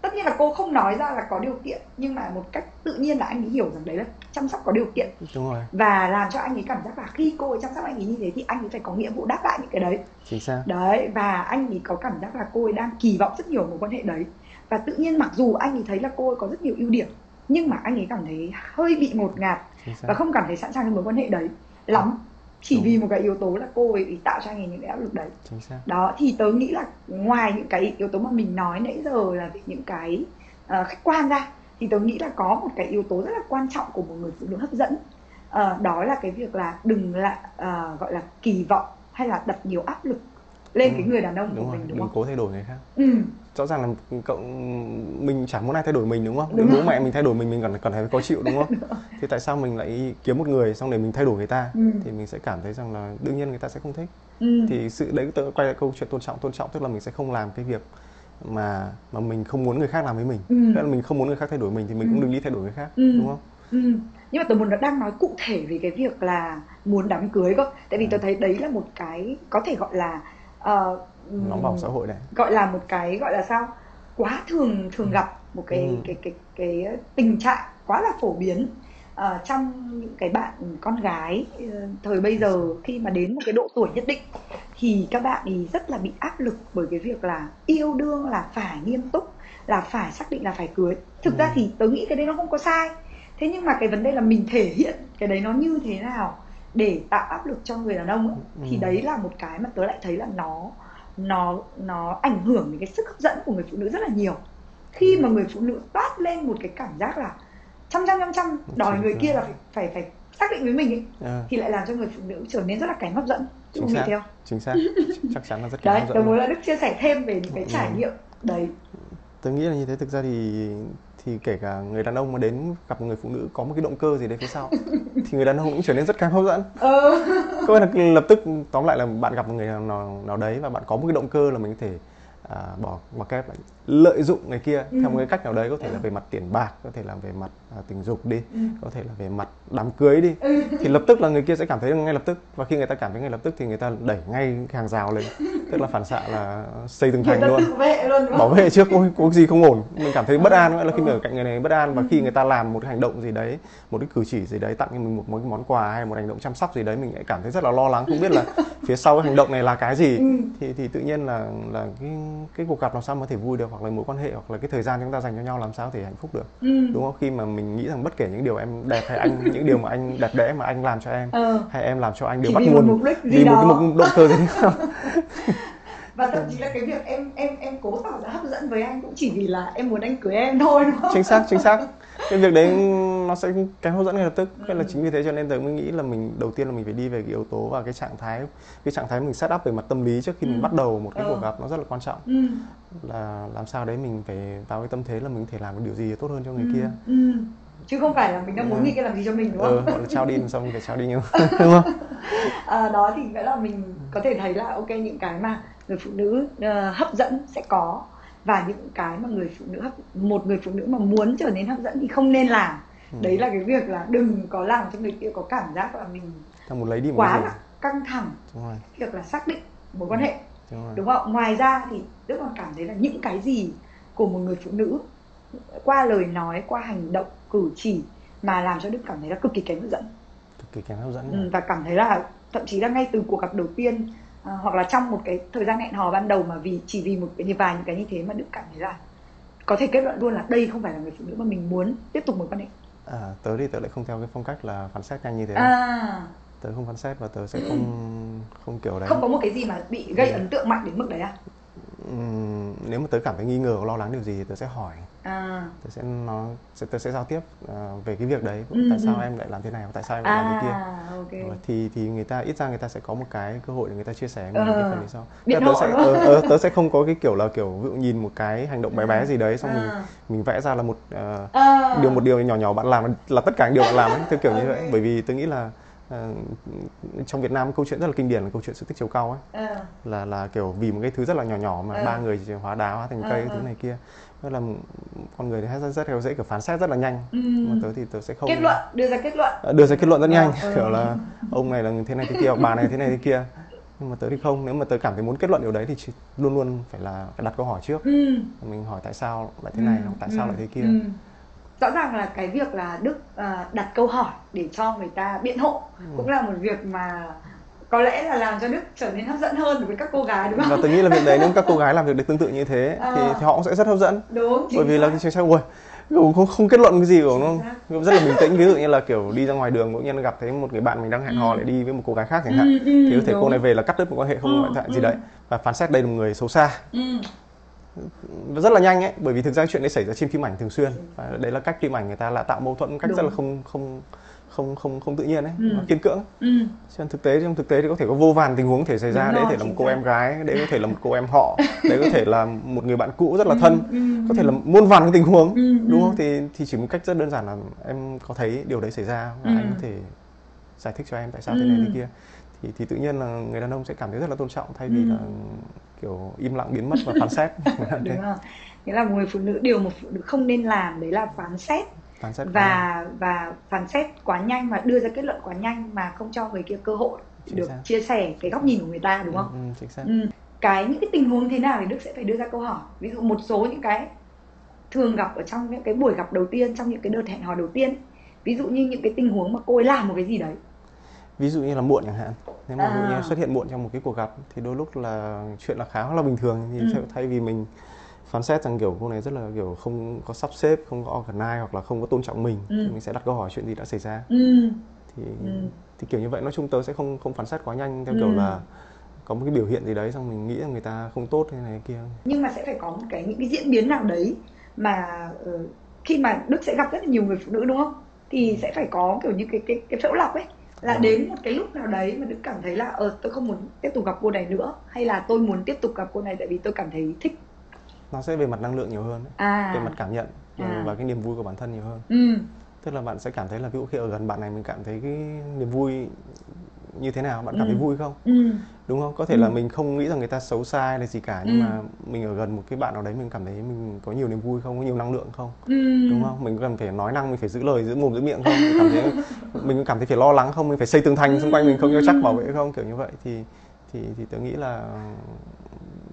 Tất nhiên là cô không nói ra là có điều kiện nhưng mà một cách tự nhiên là anh ấy hiểu rằng đấy là chăm sóc có điều kiện. Đúng rồi. Và làm cho anh ấy cảm giác là khi cô ấy chăm sóc anh ấy như thế thì anh ấy phải có nghĩa vụ đáp lại những cái đấy. Chính xác. Đấy và anh ấy có cảm giác là cô ấy đang kỳ vọng rất nhiều mối quan hệ đấy. Và tự nhiên mặc dù anh ấy thấy là cô ấy có rất nhiều ưu điểm nhưng mà anh ấy cảm thấy hơi bị ngột ngạt và không cảm thấy sẵn sàng cho mối quan hệ đấy lắm chỉ Đúng. vì một cái yếu tố là cô ấy tạo cho anh ấy những cái áp lực đấy Chính xác. đó thì tớ nghĩ là ngoài những cái yếu tố mà mình nói nãy giờ là về những cái uh, khách quan ra thì tớ nghĩ là có một cái yếu tố rất là quan trọng của một người phụ nữ hấp dẫn uh, đó là cái việc là đừng lại uh, gọi là kỳ vọng hay là đặt nhiều áp lực lên ừ. cái người đàn ông đúng của rồi. mình đúng mình không? cố thay đổi người khác. Ừ. Rõ ràng là cậu mình chẳng muốn ai thay đổi mình đúng không? Đúng bố mẹ mình thay đổi mình mình còn còn thấy khó chịu đúng không? thì tại sao mình lại kiếm một người xong để mình thay đổi người ta ừ. thì mình sẽ cảm thấy rằng là đương nhiên người ta sẽ không thích. Ừ. Thì sự đấy tớ quay lại câu chuyện tôn trọng tôn trọng tức là mình sẽ không làm cái việc mà mà mình không muốn người khác làm với mình. Ừ. Tức là mình không muốn người khác thay đổi mình thì mình ừ. cũng đừng đi thay đổi người khác ừ. đúng không? Ừ. nhưng mà tôi muốn đang nói cụ thể về cái việc là muốn đám cưới cơ tại vì à. tôi thấy đấy là một cái có thể gọi là uh, nóng bỏng xã hội này gọi là một cái gọi là sao quá thường thường ừ. gặp một cái, ừ. cái cái cái cái tình trạng quá là phổ biến uh, trong những cái bạn con gái uh, thời bây giờ khi mà đến một cái độ tuổi nhất định thì các bạn thì rất là bị áp lực bởi cái việc là yêu đương là phải nghiêm túc là phải xác định là phải cưới thực ừ. ra thì tớ nghĩ cái đấy nó không có sai thế nhưng mà cái vấn đề là mình thể hiện cái đấy nó như thế nào để tạo áp lực cho người đàn ông ấy, ừ. thì đấy là một cái mà tớ lại thấy là nó nó nó ảnh hưởng đến cái sức hấp dẫn của người phụ nữ rất là nhiều. Khi mà người phụ nữ toát lên một cái cảm giác là trăm trăm trăm trăm đòi người kia là phải phải phải xác định với mình ấy à. thì lại làm cho người phụ nữ trở nên rất là kém hấp dẫn. Chính xác. theo chính xác. Chắc chắn là rất kém đấy, hấp dẫn. tôi muốn là đức chia sẻ thêm về những cái trải ừ. nghiệm. Đấy. Tôi nghĩ là như thế thực ra thì thì kể cả người đàn ông mà đến gặp một người phụ nữ có một cái động cơ gì đấy phía sau thì người đàn ông cũng trở nên rất kém hấp dẫn ừ. có là lập tức tóm lại là bạn gặp một người nào nào đấy và bạn có một cái động cơ là mình có thể à, bỏ bỏ kép lợi dụng người kia Ừ. theo một cái cách nào đấy có thể là về mặt tiền bạc có thể là về mặt à, tình dục đi có thể là về mặt đám cưới đi thì lập tức là người kia sẽ cảm thấy ngay lập tức và khi người ta cảm thấy ngay lập tức thì người ta đẩy ngay cái hàng rào lên tức là phản xạ là xây tường thành luôn. luôn bảo vệ trước ôi có gì không ổn? Mình cảm thấy bất an nữa là khi mình ở cạnh người này bất an và khi người ta làm một cái hành động gì đấy một cái cử chỉ gì đấy tặng cho mình một, cái món quà hay một hành động chăm sóc gì đấy mình lại cảm thấy rất là lo lắng không biết là phía sau cái hành động này là cái gì. Thì thì tự nhiên là là cái cái cuộc gặp làm sao mà có thể vui được hoặc là mối quan hệ hoặc là cái thời gian chúng ta dành cho nhau làm sao có thể hạnh phúc được Ừ. đúng không khi mà mình nghĩ rằng bất kể những điều em đẹp hay anh những điều mà anh đẹp đẽ mà anh làm cho em Ờ. hay em làm cho anh đều Chỉ bắt một nguồn mục đích gì vì một cái mục động cơ gì đó và thậm chí là cái việc em em em cố tỏ ra hấp dẫn với anh cũng chỉ vì là em muốn anh cưới em thôi đúng không? chính xác chính xác cái việc đấy nó sẽ kém hấp dẫn ngay lập tức thế là chính vì thế cho nên tớ mới nghĩ là mình đầu tiên là mình phải đi về cái yếu tố và cái trạng thái cái trạng thái mình set up về mặt tâm lý trước khi mình bắt đầu một cái Ừ. cuộc gặp nó rất là quan trọng Ừ. là làm sao đấy mình phải vào cái tâm thế là mình có thể làm được điều gì tốt hơn cho người kia Ừ. chứ không phải là mình đang muốn Ừ. người kia làm gì cho mình đúng không? gọi là trao đi mình phải trao đi đúng không à, đó thì nghĩa là mình có thể thấy là ok những cái mà người phụ nữ ờ, hấp dẫn sẽ có và những cái mà người phụ nữ một người phụ nữ mà muốn trở nên hấp dẫn thì không nên làm. Ừ. đấy là cái việc là đừng có làm cho người kia có cảm giác là mình ta muốn lấy đi một quá là căng thẳng. Đúng rồi. Việc là xác định mối quan hệ. Đúng rồi. Đúng không? Ngoài ra thì đức còn cảm thấy là những cái gì của một người phụ nữ qua lời nói qua hành động cử chỉ mà làm cho đức cảm thấy là cực kỳ kém hấp dẫn. Cực kỳ kém hấp dẫn. Ừ, và cảm thấy là thậm chí là ngay từ cuộc gặp đầu tiên à, hoặc là trong một cái thời gian hẹn hò ban đầu mà vì chỉ vì một cái vài những cái như thế mà đức cảm thấy là có thể kết luận luôn là đây không phải là người phụ nữ mà mình muốn tiếp tục mối quan hệ. À, tớ thì tớ lại không theo cái phong cách là phán xét nhanh như thế. À. Tớ không phán xét và tớ sẽ không không kiểu đấy. Không có một cái gì mà bị gây Ừ. ấn tượng mạnh đến mức đấy à Nếu mà tớ cảm thấy nghi ngờ hoặc lo lắng điều gì thì tớ sẽ hỏi. À. Tớ sẽ nó sẽ tớ sẽ giao tiếp à, về cái việc đấy. Ừ, tại sao ừ. em lại làm thế này tại sao em lại làm thế kia? à ok. Ờ, thì thì người ta ít ra người ta sẽ có một cái cơ hội để người ta chia sẻ mình Ờ, cái phần lý do biện tớ sẽ ờ, ờ, tớ sẽ không có cái kiểu là kiểu ví dụ nhìn một cái hành động bé bé gì đấy xong mình À. mình vẽ ra là một ờ, à. điều một điều nhỏ nhỏ bạn làm là, tất cả những điều bạn làm ấy theo kiểu như Ok. vậy. Bởi vì tôi nghĩ là trong Việt Nam câu chuyện rất là kinh điển là câu chuyện sự tích chiều cao ấy à. là là kiểu vì một cái thứ rất là nhỏ nhỏ mà Ừ. ba người hóa đá hóa thành cây Ừ, cái thứ ừ. này kia đó là con người thì rất rất rất dễ kiểu phán xét rất là nhanh Ừ. mà tớ thì tớ sẽ không kết luận đưa ra kết luận Ờ, đưa ra kết luận rất nhanh Ừ. kiểu là ông này là thế này thế kia bà này thế này thế kia nhưng mà tớ thì không nếu mà tớ cảm thấy muốn kết luận điều đấy thì luôn luôn phải là phải đặt câu hỏi trước ừ. mình hỏi tại sao lại thế này Ừ, tại sao ừ, lại thế kia ừ. Rõ ràng là cái việc là đức à, đặt câu hỏi để cho người ta biện hộ Ừ. cũng là một việc mà có lẽ là làm cho đức trở nên hấp dẫn hơn đối với các cô gái đúng và không tôi nghĩ là việc đấy nếu các cô gái làm việc được tương tự như thế Ờ. thì, thì họ cũng sẽ rất hấp dẫn đúng bởi vì là xác. cái chính xác ui không, không, không kết luận cái gì của nó rất là bình tĩnh ví dụ như là kiểu đi ra ngoài đường ngẫu nhiên gặp thấy một người bạn mình đang hẹn hò lại đi với một cô gái khác chẳng hạn Ừ, ừ, thì có thể đúng. cô này về là cắt đứt một quan hệ không Ừ, ngoại thoại gì ừ. đấy và phán xét đây là một người xấu xa ừ. Và rất là nhanh ấy bởi vì thực ra chuyện đấy xảy ra trên phim ảnh thường xuyên và đấy là cách phim ảnh người ta lại tạo mâu thuẫn cách Đúng. rất là không không không không không tự nhiên ấy Ừ. nó kiên cưỡng Ừ. trên thực tế trong thực tế thì có thể có vô vàn tình huống thể xảy ra Đúng đấy có thể là một cô xác. em gái đấy có thể là một cô em họ đấy có thể là một người bạn cũ rất là thân ừ, có thể là muôn vàn cái tình huống Ừ, đúng ừ. không thì thì chỉ một cách rất đơn giản là em có thấy điều đấy xảy ra và Ừ. anh có thể giải thích cho em tại sao thế này Ừ. thế kia thì thì tự nhiên là người đàn ông sẽ cảm thấy rất là tôn trọng thay vì Ừ. là kiểu im lặng biến mất và phán xét đúng không nghĩa là một người phụ nữ điều một phụ nữ không nên làm đấy là phán xét phán xét và và phán xét quá nhanh mà đưa ra kết luận quá nhanh mà không cho người kia cơ hội Chính được xác. chia sẻ cái góc nhìn của người ta đúng không? ừ, ừ, chính xác Ừ. Cái những cái tình huống thế nào thì Đức sẽ phải đưa ra câu hỏi. Ví dụ một số những cái thường gặp ở trong những cái buổi gặp đầu tiên trong những cái đợt hẹn hò đầu tiên. Ví dụ như những cái tình huống mà cô ấy làm một cái gì đấy. Ví dụ như là muộn chẳng hạn nếu mà ví dụ À. như xuất hiện muộn trong một cái cuộc gặp thì đôi lúc là chuyện là khá là bình thường thì Ừ. thay- vì mình phán xét rằng kiểu cô này rất là kiểu không có sắp xếp không có organize hoặc là không có tôn trọng mình Ừ. thì mình sẽ đặt câu hỏi chuyện gì đã xảy ra Ừ. thì Ừ. thì kiểu như vậy nói chung tớ sẽ không không phán xét quá nhanh theo Ừ. kiểu là có một cái biểu hiện gì đấy xong mình nghĩ là người ta không tốt hay này kia Nhưng mà sẽ phải có một cái những cái diễn biến nào đấy mà ờ, khi mà Đức sẽ gặp rất là nhiều người phụ nữ đúng không? Thì sẽ phải có kiểu như cái cái cái phễu lọc ấy là Ừ. đến một cái lúc nào đấy mà Đức cảm thấy là ờ tôi không muốn tiếp tục gặp cô này nữa hay là tôi muốn tiếp tục gặp cô này tại vì tôi cảm thấy thích nó sẽ về mặt năng lượng nhiều hơn ấy. à về mặt cảm nhận À. và cái niềm vui của bản thân nhiều hơn ừ tức là bạn sẽ cảm thấy là ví dụ khi ở gần bạn này mình cảm thấy cái niềm vui như thế nào? Bạn cảm thấy Ừ. vui không? Ừ. Đúng không? Có thể là Ừ. mình không nghĩ rằng người ta xấu xa hay là gì cả nhưng mà mình ở gần một cái bạn nào đấy mình cảm thấy mình có nhiều niềm vui không? Có nhiều năng lượng không? Ừ. Đúng không? Mình cần phải nói năng mình phải giữ lời giữ mồm giữ miệng không? Mình cảm thấy mình cảm thấy phải lo lắng không? Mình phải xây tường thành xung quanh mình không? Cho chắc bảo vệ không? Kiểu như vậy. Thì thì thì tôi nghĩ là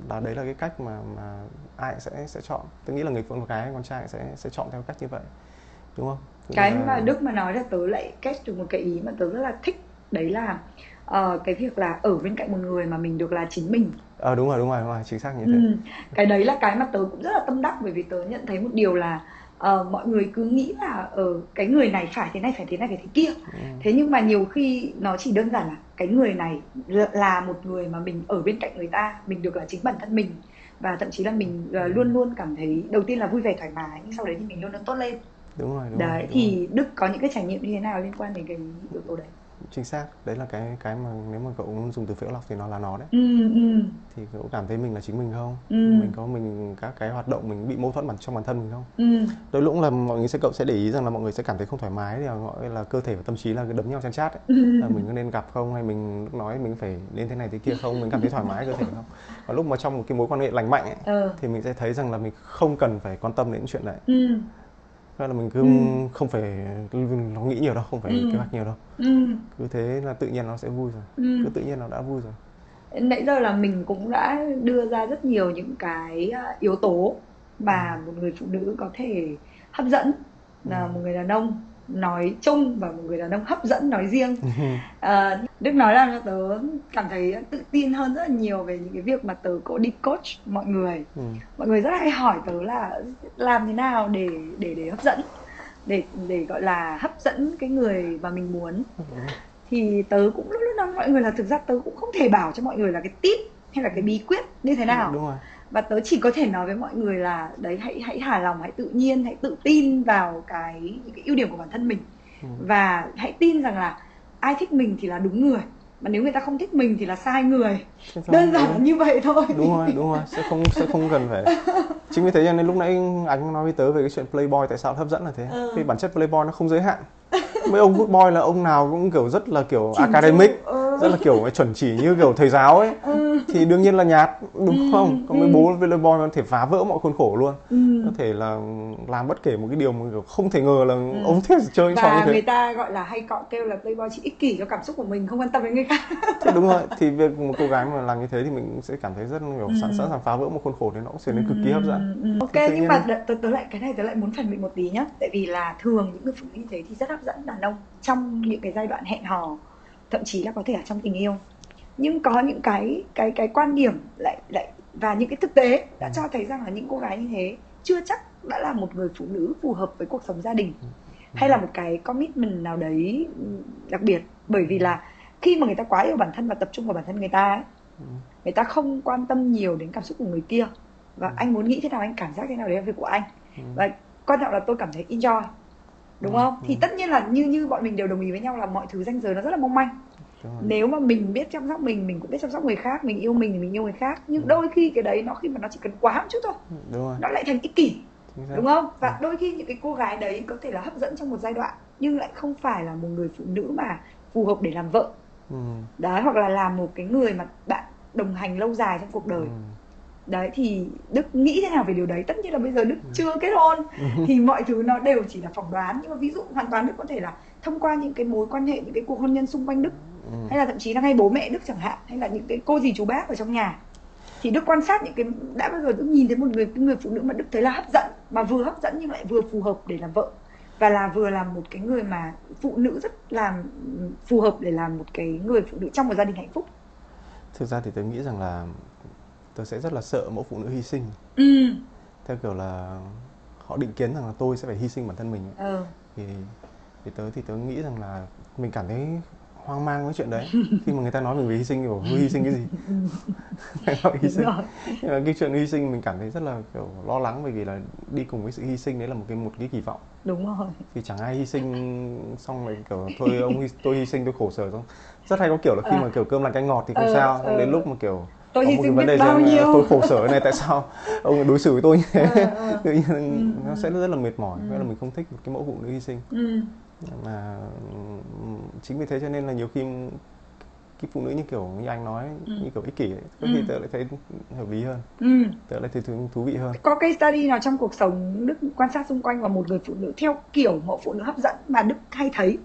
là đấy là cái cách mà mà ai sẽ sẽ chọn. Tôi nghĩ là người phụ nữ cái con trai sẽ sẽ chọn theo cách như vậy. Đúng không? Cái là- mà Đức mà nói là tớ lại kết được một cái ý mà tớ rất là thích đấy là ờ, cái việc là ở bên cạnh một người mà mình được là chính mình ờ đúng rồi đúng rồi đúng rồi chính xác như thế ừ. cái đấy là cái mà tớ cũng rất là tâm đắc bởi vì tớ nhận thấy một điều là ờ, mọi người cứ nghĩ là ở cái người này phải thế này phải thế này phải thế kia Ừ. thế nhưng mà nhiều khi nó chỉ đơn giản là cái người này là- một người mà mình ở bên cạnh người ta mình được là chính bản thân mình và thậm chí là mình ờ, luôn luôn cảm thấy đầu tiên là vui vẻ thoải mái nhưng sau đấy thì mình luôn luôn tốt lên đúng rồi đúng rồi, đấy đúng rồi. thì Đức có những cái trải nghiệm như thế nào liên quan đến cái yếu tố đấy chính xác. Đấy là cái cái mà nếu mà cậu dùng từ phễu lọc thì nó là nó đấy. Ừ ừ. Thì cậu cảm thấy mình là chính mình không? Ừ. mình có mình các cái hoạt động mình bị mâu thuẫn bản trong bản thân mình không? Ừ. Đôi lúc là mọi người sẽ cậu sẽ để ý rằng là mọi người sẽ cảm thấy không thoải mái thì gọi là cơ thể và tâm trí là đấm nhau chen chát ấy. ừ. Là mình có nên gặp không? Hay mình lúc nói mình phải nên thế này thế kia không? Mình cảm thấy thoải mái cơ thể không? Và lúc mà trong một cái mối quan hệ lành mạnh ấy, ờ. thì mình sẽ thấy rằng là mình không cần phải quan tâm đến chuyện đấy. Ừ Là mình cứ Ừ. không phải nó nghĩ nhiều đâu không phải Ừ. kế hoạch nhiều đâu. Ừ. Cứ thế là tự nhiên nó sẽ vui rồi. Ừ. Cứ tự nhiên nó đã vui rồi. Nãy giờ là mình cũng đã đưa ra rất nhiều những cái à, yếu tố mà một người phụ nữ có thể hấp dẫn là Ừ. một người đàn ông nói chung và một người đàn ông hấp dẫn nói riêng. À, Đức nói cho tớ cảm thấy tự tin hơn rất là nhiều về những cái việc mà tớ có đi coach mọi người. Ừ. mọi người rất hay hỏi tớ là làm thế nào để để để hấp dẫn để để gọi là hấp dẫn cái người mà mình muốn. Thì tớ cũng lúc lúc nói mọi người là thực ra tớ cũng không thể bảo cho mọi người là cái tip hay là cái bí quyết như thế nào. đúng rồi và tớ chỉ có thể nói với mọi người là đấy hãy hãy hài lòng hãy tự nhiên hãy tự tin vào cái những cái ưu điểm của bản thân mình. Ừ. và hãy tin rằng là ai thích mình thì là đúng người mà nếu người ta không thích mình thì là sai người. Thế đơn giản là như vậy thôi. Đúng rồi đúng rồi sẽ không sẽ không cần phải. Chính vì thế cho nên lúc nãy anh nói với tớ về cái chuyện playboy tại sao hấp dẫn là thế? Ừ. vì bản chất playboy nó không giới hạn. Mấy ông good boy là ông nào cũng kiểu rất là kiểu Chỉn academic. ừ. Rất là kiểu chuẩn chỉ như kiểu thầy giáo ấy. Ừ. thì đương nhiên là nhạt đúng Ừ, không? Còn mấy ừ. bố playboy có thể phá vỡ mọi khuôn khổ luôn. Có thể là làm bất kể một cái điều mà kiểu không thể ngờ là ông thích chơi trò như thế. người ta gọi là hay cọ kêu là playboy chỉ ích kỷ cho cảm xúc của mình không quan tâm đến người khác. Thế đúng rồi thì việc một cô gái mà làm như thế thì mình sẽ cảm thấy rất kiểu sẵn sẵn sàng phá vỡ một khuôn khổ thì nó cũng trở nên cực kỳ hấp dẫn. ok nhưng mà tớ, tớ lại cái này tớ lại muốn phản biện một tí nhá. Tại vì là thường những người phụ nữ như thế thì rất hấp dẫn đàn ông trong những cái giai đoạn hẹn hò thậm chí là có thể ở trong tình yêu. Nhưng có những cái cái cái quan điểm lại lại và những cái thực tế đã cho thấy rằng là những cô gái như thế chưa chắc đã là một người phụ nữ phù hợp với cuộc sống gia đình hay là một cái commitment nào đấy ừ, đặc biệt. Bởi vì là khi mà người ta quá yêu bản thân và tập trung vào bản thân người ta ấy, Ừ. người ta không quan tâm nhiều đến cảm xúc của người kia. Và Ừ. anh muốn nghĩ thế nào anh cảm giác thế nào đấy là việc của anh. Ừ. và quan trọng là tôi cảm thấy enjoy đúng Ừ, không? Ừ. thì tất nhiên là như như bọn mình đều đồng ý với nhau là mọi thứ ranh giới nó rất là mong manh. Nếu mà mình biết chăm sóc mình mình cũng biết chăm sóc người khác mình yêu mình thì mình yêu người khác. Nhưng Ừ. đôi khi cái đấy nó khi mà nó chỉ cần quá một chút thôi đúng rồi. nó lại thành ích kỷ. Đúng không? Và đôi khi những cái cô gái đấy có thể là hấp dẫn trong một giai đoạn nhưng lại không phải là một người phụ nữ mà phù hợp để làm vợ. Ừ. đấy hoặc là làm một cái người mà bạn đồng hành lâu dài trong cuộc đời. Ừ. đấy thì đức nghĩ thế nào về điều đấy? Tất nhiên là bây giờ đức Ừ. chưa kết hôn. Thì mọi thứ nó đều chỉ là phỏng đoán. Nhưng mà ví dụ hoàn toàn đức có thể là thông qua những cái mối quan hệ những cái cuộc hôn nhân xung quanh đức. Ừ. hay là thậm chí là ngay bố mẹ đức chẳng hạn. Hay là những cái cô dì chú bác ở trong nhà. Thì đức quan sát những cái đã bao giờ đức nhìn thấy một người cái người phụ nữ mà đức thấy là hấp dẫn mà vừa hấp dẫn nhưng lại vừa phù hợp để làm vợ. Và là vừa là một cái người mà phụ nữ rất là phù hợp để làm một cái người phụ nữ trong một gia đình hạnh phúc. Thực ra thì tôi nghĩ rằng là tôi sẽ rất là sợ mẫu phụ nữ hy sinh. Ừ. Theo kiểu là họ định kiến rằng là tôi sẽ phải hy sinh bản thân mình. Ờ thì thì tớ thì tớ nghĩ rằng là mình cảm thấy hoang mang với chuyện đấy. Khi mà người ta nói mình về hy sinh thì bảo "Ngươi hy sinh cái gì? Nói hy sinh. Nhưng mà cái chuyện hy sinh mình cảm thấy rất là kiểu lo lắng bởi vì là đi cùng với sự hy sinh đấy là một cái một cái kỳ vọng. Đúng rồi. Thì chẳng ai hy sinh xong rồi kiểu thôi ông hy, tôi hy sinh tôi khổ sở xong. Rất hay có kiểu là khi À. mà kiểu cơm lành canh ngọt thì không Ờ, sao. xong đến lúc mà kiểu tôi hy sinh biết bao nhiêu tôi khổ sở này tại sao ông đối xử với tôi như thế Ờ, ờ. tự nhiên Ừ, nó ừ. sẽ rất là mệt mỏi Ừ. vậy là mình không thích một cái mẫu phụ nữ hy sinh ừ mà ừm, chính vì thế cho nên là nhiều khi cái phụ nữ như kiểu như anh nói Ừ. như kiểu ích kỷ ấy. có Ừ. khi tớ lại thấy hợp lý hơn ừ. tớ lại thấy thú, thú vị hơn có cái study nào trong cuộc sống Đức quan sát xung quanh và một người phụ nữ theo kiểu mẫu phụ nữ hấp dẫn mà Đức hay thấy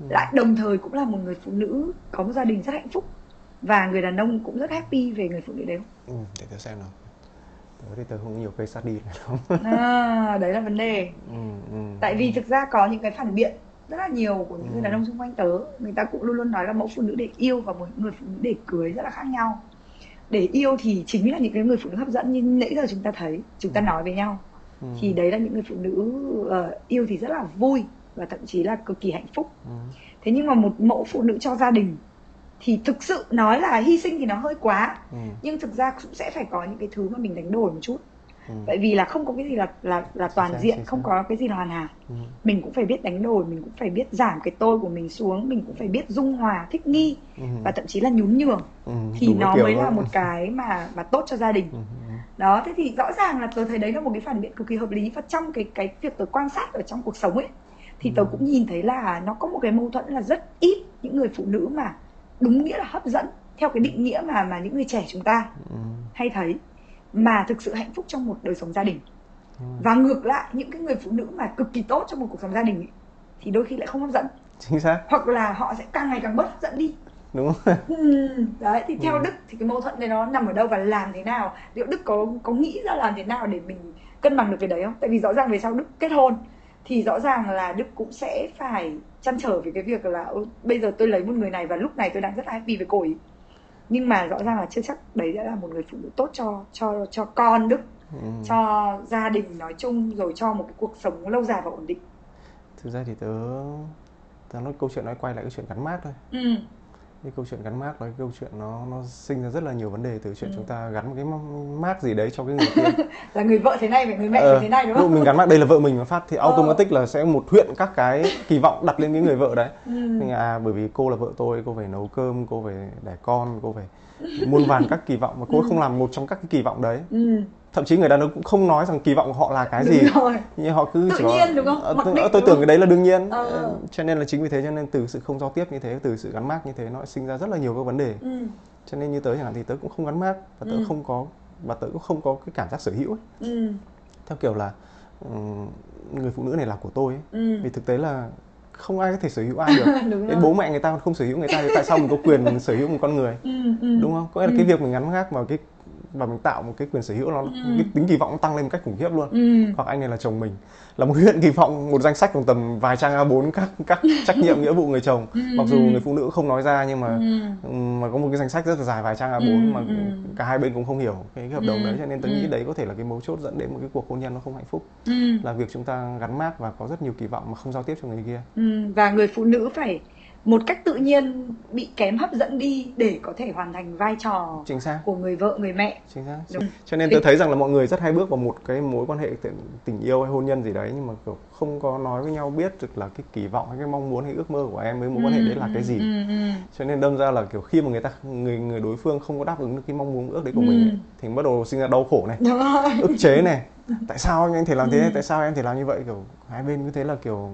Ừ. lại đồng thời cũng là một người phụ nữ có một gia đình rất hạnh phúc và người đàn ông cũng rất happy về người phụ nữ đấy không? ừ, để tớ xem nào tớ thì tớ không có nhiều cây sát đi này lắm À, đấy là vấn đề. ừ, ừ. Tại vì thực ra có những cái phản biện rất là nhiều của những người Ừ. đàn ông xung quanh tớ người ta cũng luôn luôn nói là mẫu phụ nữ để yêu và một người phụ nữ để cưới rất là khác nhau để yêu thì chính là những cái người phụ nữ hấp dẫn như nãy giờ chúng ta thấy chúng ta Ừ. nói với nhau ừ. thì đấy là những người phụ nữ ờ, yêu thì rất là vui và thậm chí là cực kỳ hạnh phúc ừ. thế nhưng mà một mẫu phụ nữ cho gia đình thì thực sự nói là hy sinh thì nó hơi quá Ừ. nhưng thực ra cũng sẽ phải có những cái thứ mà mình đánh đổi một chút Ừ. tại vì là không có cái gì là là là toàn xác, diện chính không xác. có cái gì là hoàn hảo Ừ. mình cũng phải biết đánh đổi mình cũng phải biết giảm cái tôi của mình xuống mình cũng phải biết dung hòa thích nghi Ừ. và thậm chí là nhún nhường Ừ. thì các nó mới là một cái mà mà tốt cho gia đình ừ. ừ. đó thế thì rõ ràng là tôi thấy đấy là một cái phản biện cực kỳ hợp lý và trong cái cái việc tôi quan sát ở trong cuộc sống ấy thì tôi Ừ. cũng nhìn thấy là nó có một cái mâu thuẫn là rất ít những người phụ nữ mà đúng nghĩa là hấp dẫn theo cái định nghĩa mà mà những người trẻ chúng ta Ừ. hay thấy mà thực sự hạnh phúc trong một đời sống gia đình. Ừ. và ngược lại những cái người phụ nữ mà cực kỳ tốt trong một cuộc sống gia đình ấy, thì đôi khi lại không hấp dẫn. Chính xác. Hoặc là họ sẽ càng ngày càng bớt hấp dẫn đi. Đúng Ừm, đấy thì theo Ừ. Đức thì cái mâu thuẫn đấy nó nằm ở đâu và làm thế nào? Liệu Đức có có nghĩ ra làm thế nào để mình cân bằng được cái đấy không? Tại vì rõ ràng về sau Đức kết hôn thì rõ ràng là Đức cũng sẽ phải chăn trở về cái việc là "Ôi, bây giờ tôi lấy một người này và lúc này tôi đang rất happy với cô ấy nhưng mà rõ ràng là chưa chắc đấy đã là một người phụ nữ tốt cho cho cho con Đức ừ. cho gia đình nói chung rồi cho một cái cuộc sống lâu dài và ổn định thực ra thì tớ tớ nói câu chuyện nói quay lại cái chuyện gắn mác thôi ừ. Cái câu chuyện gắn mác là cái câu chuyện nó nó sinh ra rất là nhiều vấn đề từ chuyện Ừ. chúng ta gắn một cái mác gì đấy cho cái người kia là người vợ thế này và người mẹ Ờ, phải thế này đúng không mình gắn mác đây là vợ mình mà phát thì Ờ. automatic là sẽ một huyện các cái kỳ vọng đặt lên cái người vợ đấy ừ. Nên à bởi vì cô là vợ tôi cô phải nấu cơm cô phải đẻ con cô phải muôn vàn các kỳ vọng mà cô Ừ. không làm một trong các cái kỳ vọng đấy Ừ. thậm chí người đàn ông cũng không nói rằng kỳ vọng của họ là cái Đúng gì rồi. nhưng họ cứ Tự chỉ nhiên, đúng không? "Ờ, Mặc tôi, tôi tưởng cái đấy là đương nhiên Ờ. Ờ, cho nên là chính vì thế cho nên từ sự không giao tiếp như thế từ sự gắn mác như thế nó sinh ra rất là nhiều các vấn đề Ừ. cho nên như tớ chẳng hạn thì tớ cũng không gắn mác và tớ Ừ. không có và tớ cũng không có cái cảm giác sở hữu ấy. Ừ. theo kiểu là người phụ nữ này là của tôi ấy. Ừ. vì thực tế là không ai có thể sở hữu ai được đến rồi. bố mẹ người ta còn không sở hữu người ta thì tại sao mình có quyền sở hữu một con người ừ. Ừ. đúng không có nghĩa là Ừ. cái việc mình gắn gác vào cái và mình tạo một cái quyền sở hữu nó Ừ. cái tính kỳ vọng nó tăng lên một cách khủng khiếp luôn Ừ. hoặc anh này là chồng mình là một huyện kỳ vọng một danh sách khoảng tầm vài trang A4 các các trách nhiệm nghĩa vụ người chồng Ừ, mặc dù ừ. người phụ nữ không nói ra nhưng mà Ừ. mà có một cái danh sách rất là dài vài trang A4 Ừ, mà ừ. cả hai bên cũng không hiểu cái, cái hợp đồng Ừ, đấy cho nên tôi ừ. nghĩ đấy có thể là cái mấu chốt dẫn đến một cái cuộc hôn nhân nó không hạnh phúc Ừ. là việc chúng ta gắn mác và có rất nhiều kỳ vọng mà không giao tiếp cho người kia Ừ. và người phụ nữ phải một cách tự nhiên bị kém hấp dẫn đi để có thể hoàn thành vai trò chính xác của người vợ người mẹ chính xác Đúng. cho nên tôi thấy rằng là mọi người rất hay bước vào một cái mối quan hệ tình, yêu hay hôn nhân gì đấy nhưng mà kiểu không có nói với nhau biết được là cái kỳ vọng hay cái mong muốn hay ước mơ của em với mối quan hệ đấy là cái gì ừ. Ừ. cho nên đâm ra là kiểu khi mà người ta người người đối phương không có đáp ứng được cái mong muốn ước đấy của Ừ. mình ấy, thì bắt đầu sinh ra đau khổ này ức chế này tại sao anh anh thể làm thế Ừ. tại sao em thể làm như vậy kiểu hai bên cứ thế là kiểu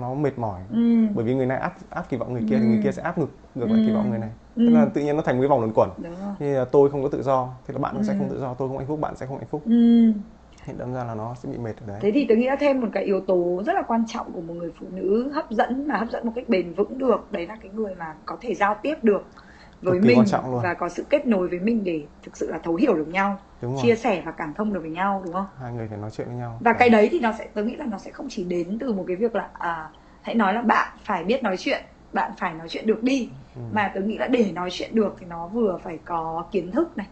nó mệt mỏi ừ. bởi vì người này áp áp kỳ vọng người kia Ừ. thì người kia sẽ áp ngược ngược lại kỳ Ừ. vọng người này Ừ. tức là tự nhiên nó thành một cái vòng luẩn quẩn như là tôi không có tự do thì là bạn cũng sẽ Ừ. không tự do tôi không hạnh phúc bạn sẽ không hạnh phúc ừ. thì đâm ra là nó sẽ bị mệt ở đấy Thế thì tôi nghĩ là thêm một cái yếu tố rất là quan trọng của một người phụ nữ hấp dẫn mà hấp dẫn một cách bền vững được đấy là cái người mà có thể giao tiếp được với Cực mình và có sự kết nối với mình để thực sự là thấu hiểu được nhau, đúng rồi chia sẻ và cảm thông được với nhau đúng không? hai người phải nói chuyện với nhau Và cái đấy thì nó sẽ tôi nghĩ là nó sẽ không chỉ đến từ một cái việc là à, hãy nói là bạn phải biết nói chuyện, bạn phải nói chuyện được đi Ừ. mà tôi nghĩ là để nói chuyện được thì nó vừa phải có kiến thức này,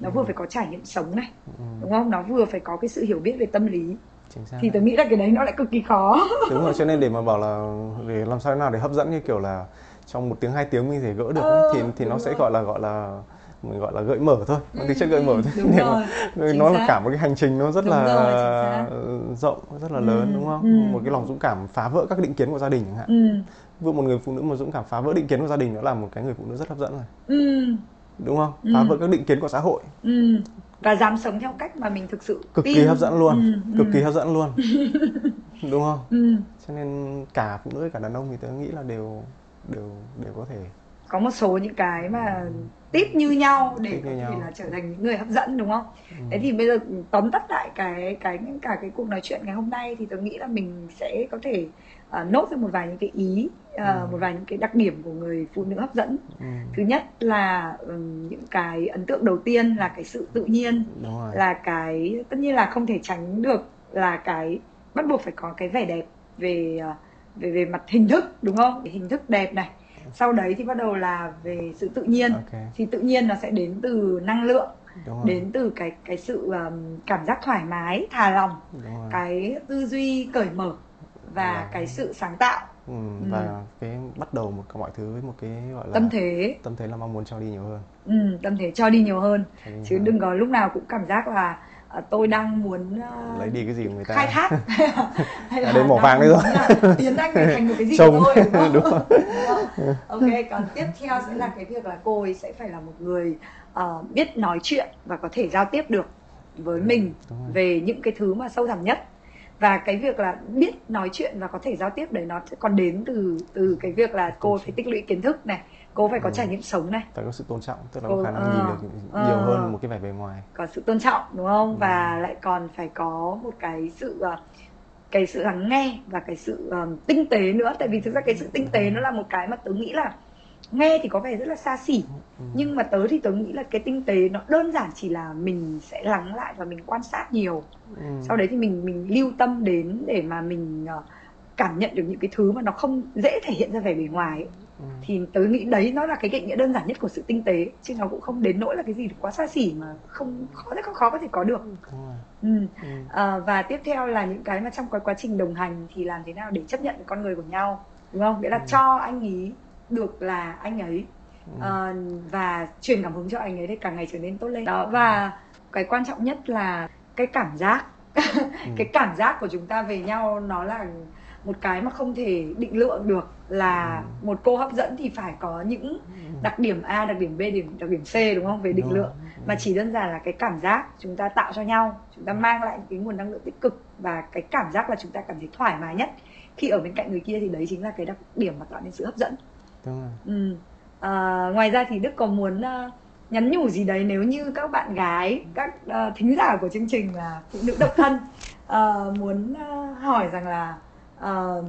nó vừa Ừ. phải có trải nghiệm sống này, ừ, đúng không? Nó vừa phải có cái sự hiểu biết về tâm lý chính xác thì tôi nghĩ là cái đấy nó lại cực kỳ khó. đúng rồi cho nên để mà bảo là để làm sao thế nào để hấp dẫn như kiểu là trong một tiếng hai tiếng mình thể gỡ được Ờ, ấy, thì thì nó sẽ rồi. gọi là gọi là mình gọi là gợi mở thôi. Mang tính chất gợi mở thôi. Ừ, đúng rồi mà- nó là cả một cái hành trình nó rất Đúng là rồi, ờ, rộng rất là Ừ, lớn đúng không? ừ. một cái lòng dũng cảm phá vỡ các định kiến của gia đình chẳng hạn. Ừ. Dụ một người phụ nữ mà dũng cảm phá vỡ định kiến của gia đình đó là một cái người phụ nữ rất hấp dẫn rồi. Ừ. Đúng không? Ừ. phá vỡ các định kiến của xã hội. Ừ. Và dám sống theo cách mà mình thực sự cực tin. kỳ hấp dẫn luôn. Ừ, cực ừ, kỳ hấp dẫn luôn. Đúng không? Ừ. cho nên cả phụ nữ cả đàn ông thì tớ nghĩ là đều đều đều có thể có một số những cái mà tip như nhau để có thể nhau. là trở thành những người hấp dẫn đúng không? Ừ. Thế thì bây giờ tóm tắt lại cái cái cả cái cuộc nói chuyện ngày hôm nay thì tôi nghĩ là mình sẽ có thể uh, nốt ra một vài những cái ý, uh, Ừ. một vài những cái đặc điểm của người phụ nữ hấp dẫn. Ừ, Thứ nhất là ừm, những cái ấn tượng đầu tiên là cái sự tự nhiên, là cái tất nhiên là không thể tránh được là cái bắt buộc phải có cái vẻ đẹp về ờ, về về mặt hình thức đúng không? Hình thức đẹp này. Sau đấy thì bắt đầu là về sự tự nhiên. ok Thì tự nhiên nó sẽ đến từ năng lượng, đến từ cái cái sự ừm, cảm giác thoải mái, thả lòng, cái tư duy cởi mở và Và- cái sự sáng tạo, ừ, Ừ. và cái bắt đầu một cái mọi thứ với một cái gọi là tâm thế, tâm thế là mong muốn cho đi nhiều hơn ừ, tâm thế cho đi nhiều hơn đi nhiều chứ hơn. đừng có lúc nào cũng cảm giác là tôi đang muốn à, lấy đi cái gì của người ta khai thác hay À, đây mỏ vàng đấy rồi. là tiến anh thành một cái gì Trông. tôi đúng không? Đúng không? ok còn tiếp theo sẽ là cái việc là cô ấy sẽ phải là một người ờ, biết nói chuyện và có thể giao tiếp được với mình đúng rồi. về những cái thứ mà sâu thẳm nhất và cái việc là biết nói chuyện và có thể giao tiếp đấy nó sẽ còn đến từ từ cái việc là cô phải tích lũy kiến thức này cô phải có Ừ. trải nghiệm sống này phải có sự tôn trọng tức là Cô- có khả năng ờ, nhìn được ờ. nhiều hơn một cái vẻ bề ngoài có sự tôn trọng đúng không Ừ. và lại còn phải có một cái sự ờ, cái sự lắng nghe và cái sự ờ, tinh tế nữa tại vì thực ra cái sự tinh tế nó là một cái mà tớ nghĩ là nghe thì có vẻ rất là xa xỉ Ừ. nhưng mà tớ thì tớ nghĩ là cái tinh tế nó đơn giản chỉ là mình sẽ lắng lại và mình quan sát nhiều Ừ. sau đấy thì mình mình lưu tâm đến để mà mình ờ, cảm nhận được những cái thứ mà nó không dễ thể hiện ra vẻ bề ngoài ấy. Ừ. thì tớ nghĩ đấy nó là cái định nghĩa đơn giản nhất của sự tinh tế chứ nó cũng không đến nỗi là cái gì quá xa xỉ mà không khó rất khó có thể có được ừ. ừ. à, và tiếp theo là những cái mà trong cái quá trình đồng hành thì làm thế nào để chấp nhận con người của nhau đúng không nghĩa là Ừ. cho anh ấy được là anh ấy Ừ. Ờ, và truyền cảm hứng cho anh ấy để càng ngày trở nên tốt lên đó và cái quan trọng nhất là cái cảm giác cái cảm giác của chúng ta về nhau nó là một cái mà không thể định lượng được là một cô hấp dẫn thì phải có những đặc điểm A, đặc điểm B, điểm đặc điểm C đúng không? Về định lượng. Mà chỉ đơn giản là cái cảm giác chúng ta tạo cho nhau chúng ta mang lại cái nguồn năng lượng tích cực và cái cảm giác là chúng ta cảm thấy thoải mái nhất khi ở bên cạnh người kia thì đấy chính là cái đặc điểm mà tạo nên sự hấp dẫn. Đúng rồi. Ừ. à, ngoài ra thì Đức có muốn ờ, nhắn nhủ gì đấy nếu như các bạn gái các ờ, thính giả của chương trình là phụ nữ độc thân ờ, muốn ờ, hỏi rằng là ờ,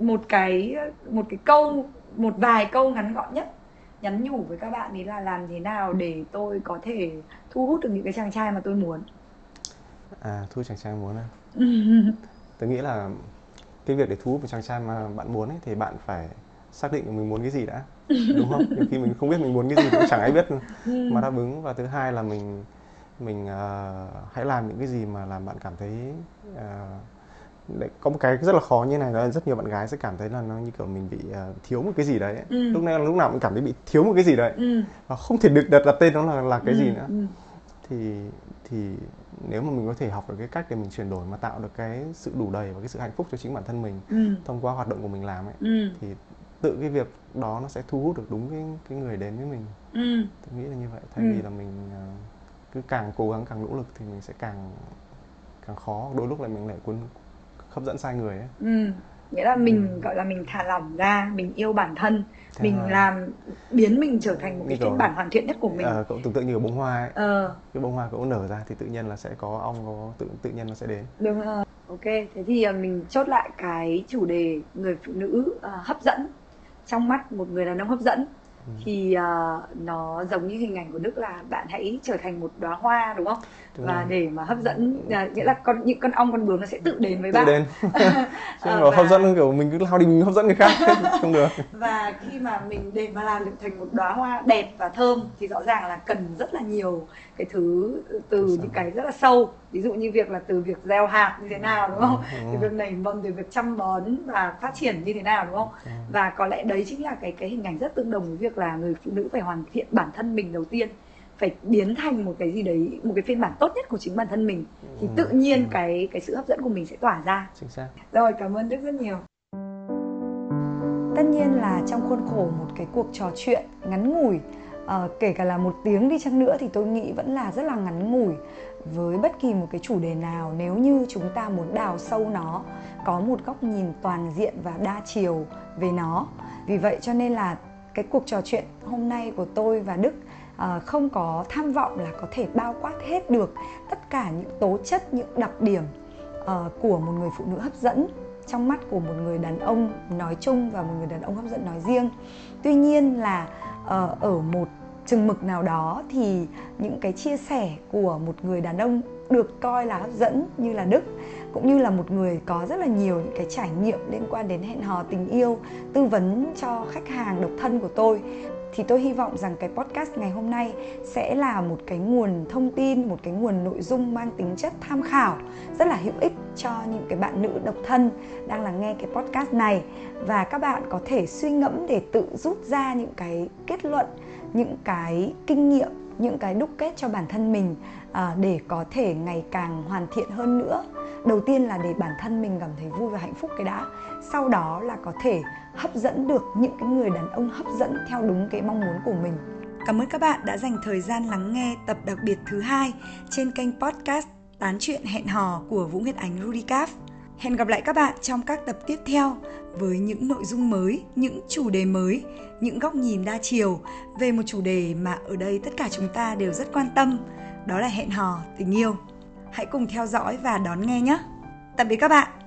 một cái một cái câu một vài câu ngắn gọn nhất nhắn nhủ với các bạn ấy là làm thế nào để tôi có thể thu hút được những cái chàng trai mà tôi muốn. À thu chàng trai muốn à? Tôi nghĩ là cái việc để thu hút một chàng trai mà bạn muốn ấy, thì bạn phải xác định mình muốn cái gì đã đúng không? Nhiều khi mình không biết mình muốn cái gì cũng chẳng ai biết mà đáp ứng. Và thứ hai là mình mình ờ, hãy làm những cái gì mà làm bạn cảm thấy ờ, đấy, có một cái rất là khó như này là rất nhiều bạn gái sẽ cảm thấy là nó như kiểu mình bị ờ, thiếu một cái gì đấy Ừ. lúc này lúc nào cũng cảm thấy bị thiếu một cái gì đấy ừ. và không thể được đặt đặt tên nó là là cái ừ. gì nữa ừ. thì thì nếu mà mình có thể học được cái cách để mình chuyển đổi mà tạo được cái sự đủ đầy và cái sự hạnh phúc cho chính bản thân mình ừ. thông qua hoạt động của mình làm ấy ừ. thì tự cái việc đó nó sẽ thu hút được đúng cái cái người đến với mình ừ. tôi nghĩ là như vậy thay Ừ. vì là mình ờ, cứ càng cố gắng càng nỗ lực thì mình sẽ càng càng khó đôi lúc lại mình lại cuốn hấp dẫn sai người ấy Ừ. Nghĩa là mình Ừ. gọi là mình thả lỏng ra, mình yêu bản thân, Thế mình là- làm biến mình trở thành một cái phiên bản hoàn thiện nhất của mình. Ờ, cậu tưởng tượng như bông hoa ấy Ờ, cái bông hoa cậu nở ra thì tự nhiên là sẽ có ong có tự tự nhiên nó sẽ đến đúng rồi. Ok, thế thì à, mình chốt lại cái chủ đề người phụ nữ à, hấp dẫn trong mắt một người đàn ông hấp dẫn. Thì à, nó giống như hình ảnh của Đức là bạn hãy trở thành một đóa hoa đúng không? Đúng và rồi. để mà hấp dẫn à, nghĩa là con những con ong con bướm nó sẽ tự đến với tự bạn. đến chứ mà và- hấp dẫn kiểu mình cứ lao đi mình hấp dẫn người khác không được và khi mà mình để mà làm được thành một đóa hoa đẹp và thơm thì rõ ràng là cần rất là nhiều cái thứ từ những cái rất là sâu ví dụ như việc là từ việc gieo hạt như thế nào đúng không Ừ. từ việc nảy mầm từ việc chăm bón và phát triển như thế nào đúng không Ừ. và có lẽ đấy chính là cái cái hình ảnh rất tương đồng với việc là người phụ nữ phải hoàn thiện bản thân mình đầu tiên phải biến thành một cái gì đấy một cái phiên bản tốt nhất của chính bản thân mình thì Ừ. tự nhiên Ừ. cái cái sự hấp dẫn của mình sẽ tỏa ra chính xác rồi cảm ơn Đức rất nhiều tất nhiên là trong khuôn khổ một cái cuộc trò chuyện ngắn ngủi à, kể cả là một tiếng đi chăng nữa thì tôi nghĩ vẫn là rất là ngắn ngủi với bất kỳ một cái chủ đề nào. Nếu như chúng ta muốn đào sâu nó có một góc nhìn toàn diện và đa chiều về nó. Vì vậy cho nên là cái cuộc trò chuyện hôm nay của tôi và đức à, không có tham vọng là có thể bao quát hết được tất cả những tố chất những đặc điểm uh, của một người phụ nữ hấp dẫn trong mắt của một người đàn ông nói chung và một người đàn ông hấp dẫn nói riêng. Tuy nhiên là uh, ở một chừng mực nào đó thì những cái chia sẻ của một người đàn ông được coi là hấp dẫn như là đức, cũng như là một người có rất là nhiều những cái trải nghiệm liên quan đến hẹn hò tình yêu, tư vấn cho khách hàng độc thân của tôi. Thì tôi hy vọng rằng cái podcast ngày hôm nay sẽ là một cái nguồn thông tin, một cái nguồn nội dung mang tính chất tham khảo, rất là hữu ích cho những cái bạn nữ độc thân đang lắng nghe cái podcast này. Và các bạn có thể suy ngẫm để tự rút ra những cái kết luận những cái kinh nghiệm những cái đúc kết cho bản thân mình à, để có thể ngày càng hoàn thiện hơn nữa. Đầu tiên là để bản thân mình cảm thấy vui và hạnh phúc cái đã. Sau đó là có thể hấp dẫn được những cái người đàn ông hấp dẫn theo đúng cái mong muốn của mình. Cảm ơn các bạn đã dành thời gian lắng nghe tập đặc biệt thứ hai trên kênh podcast tán chuyện hẹn hò của vũ nguyệt ánh rudicap hẹn gặp lại các bạn trong các tập tiếp theo với những nội dung mới, những chủ đề mới, những góc nhìn đa chiều về một chủ đề mà ở đây tất cả chúng ta đều rất quan tâm, đó là hẹn hò tình yêu. Hãy cùng theo dõi và đón nghe nhé. Tạm biệt các bạn.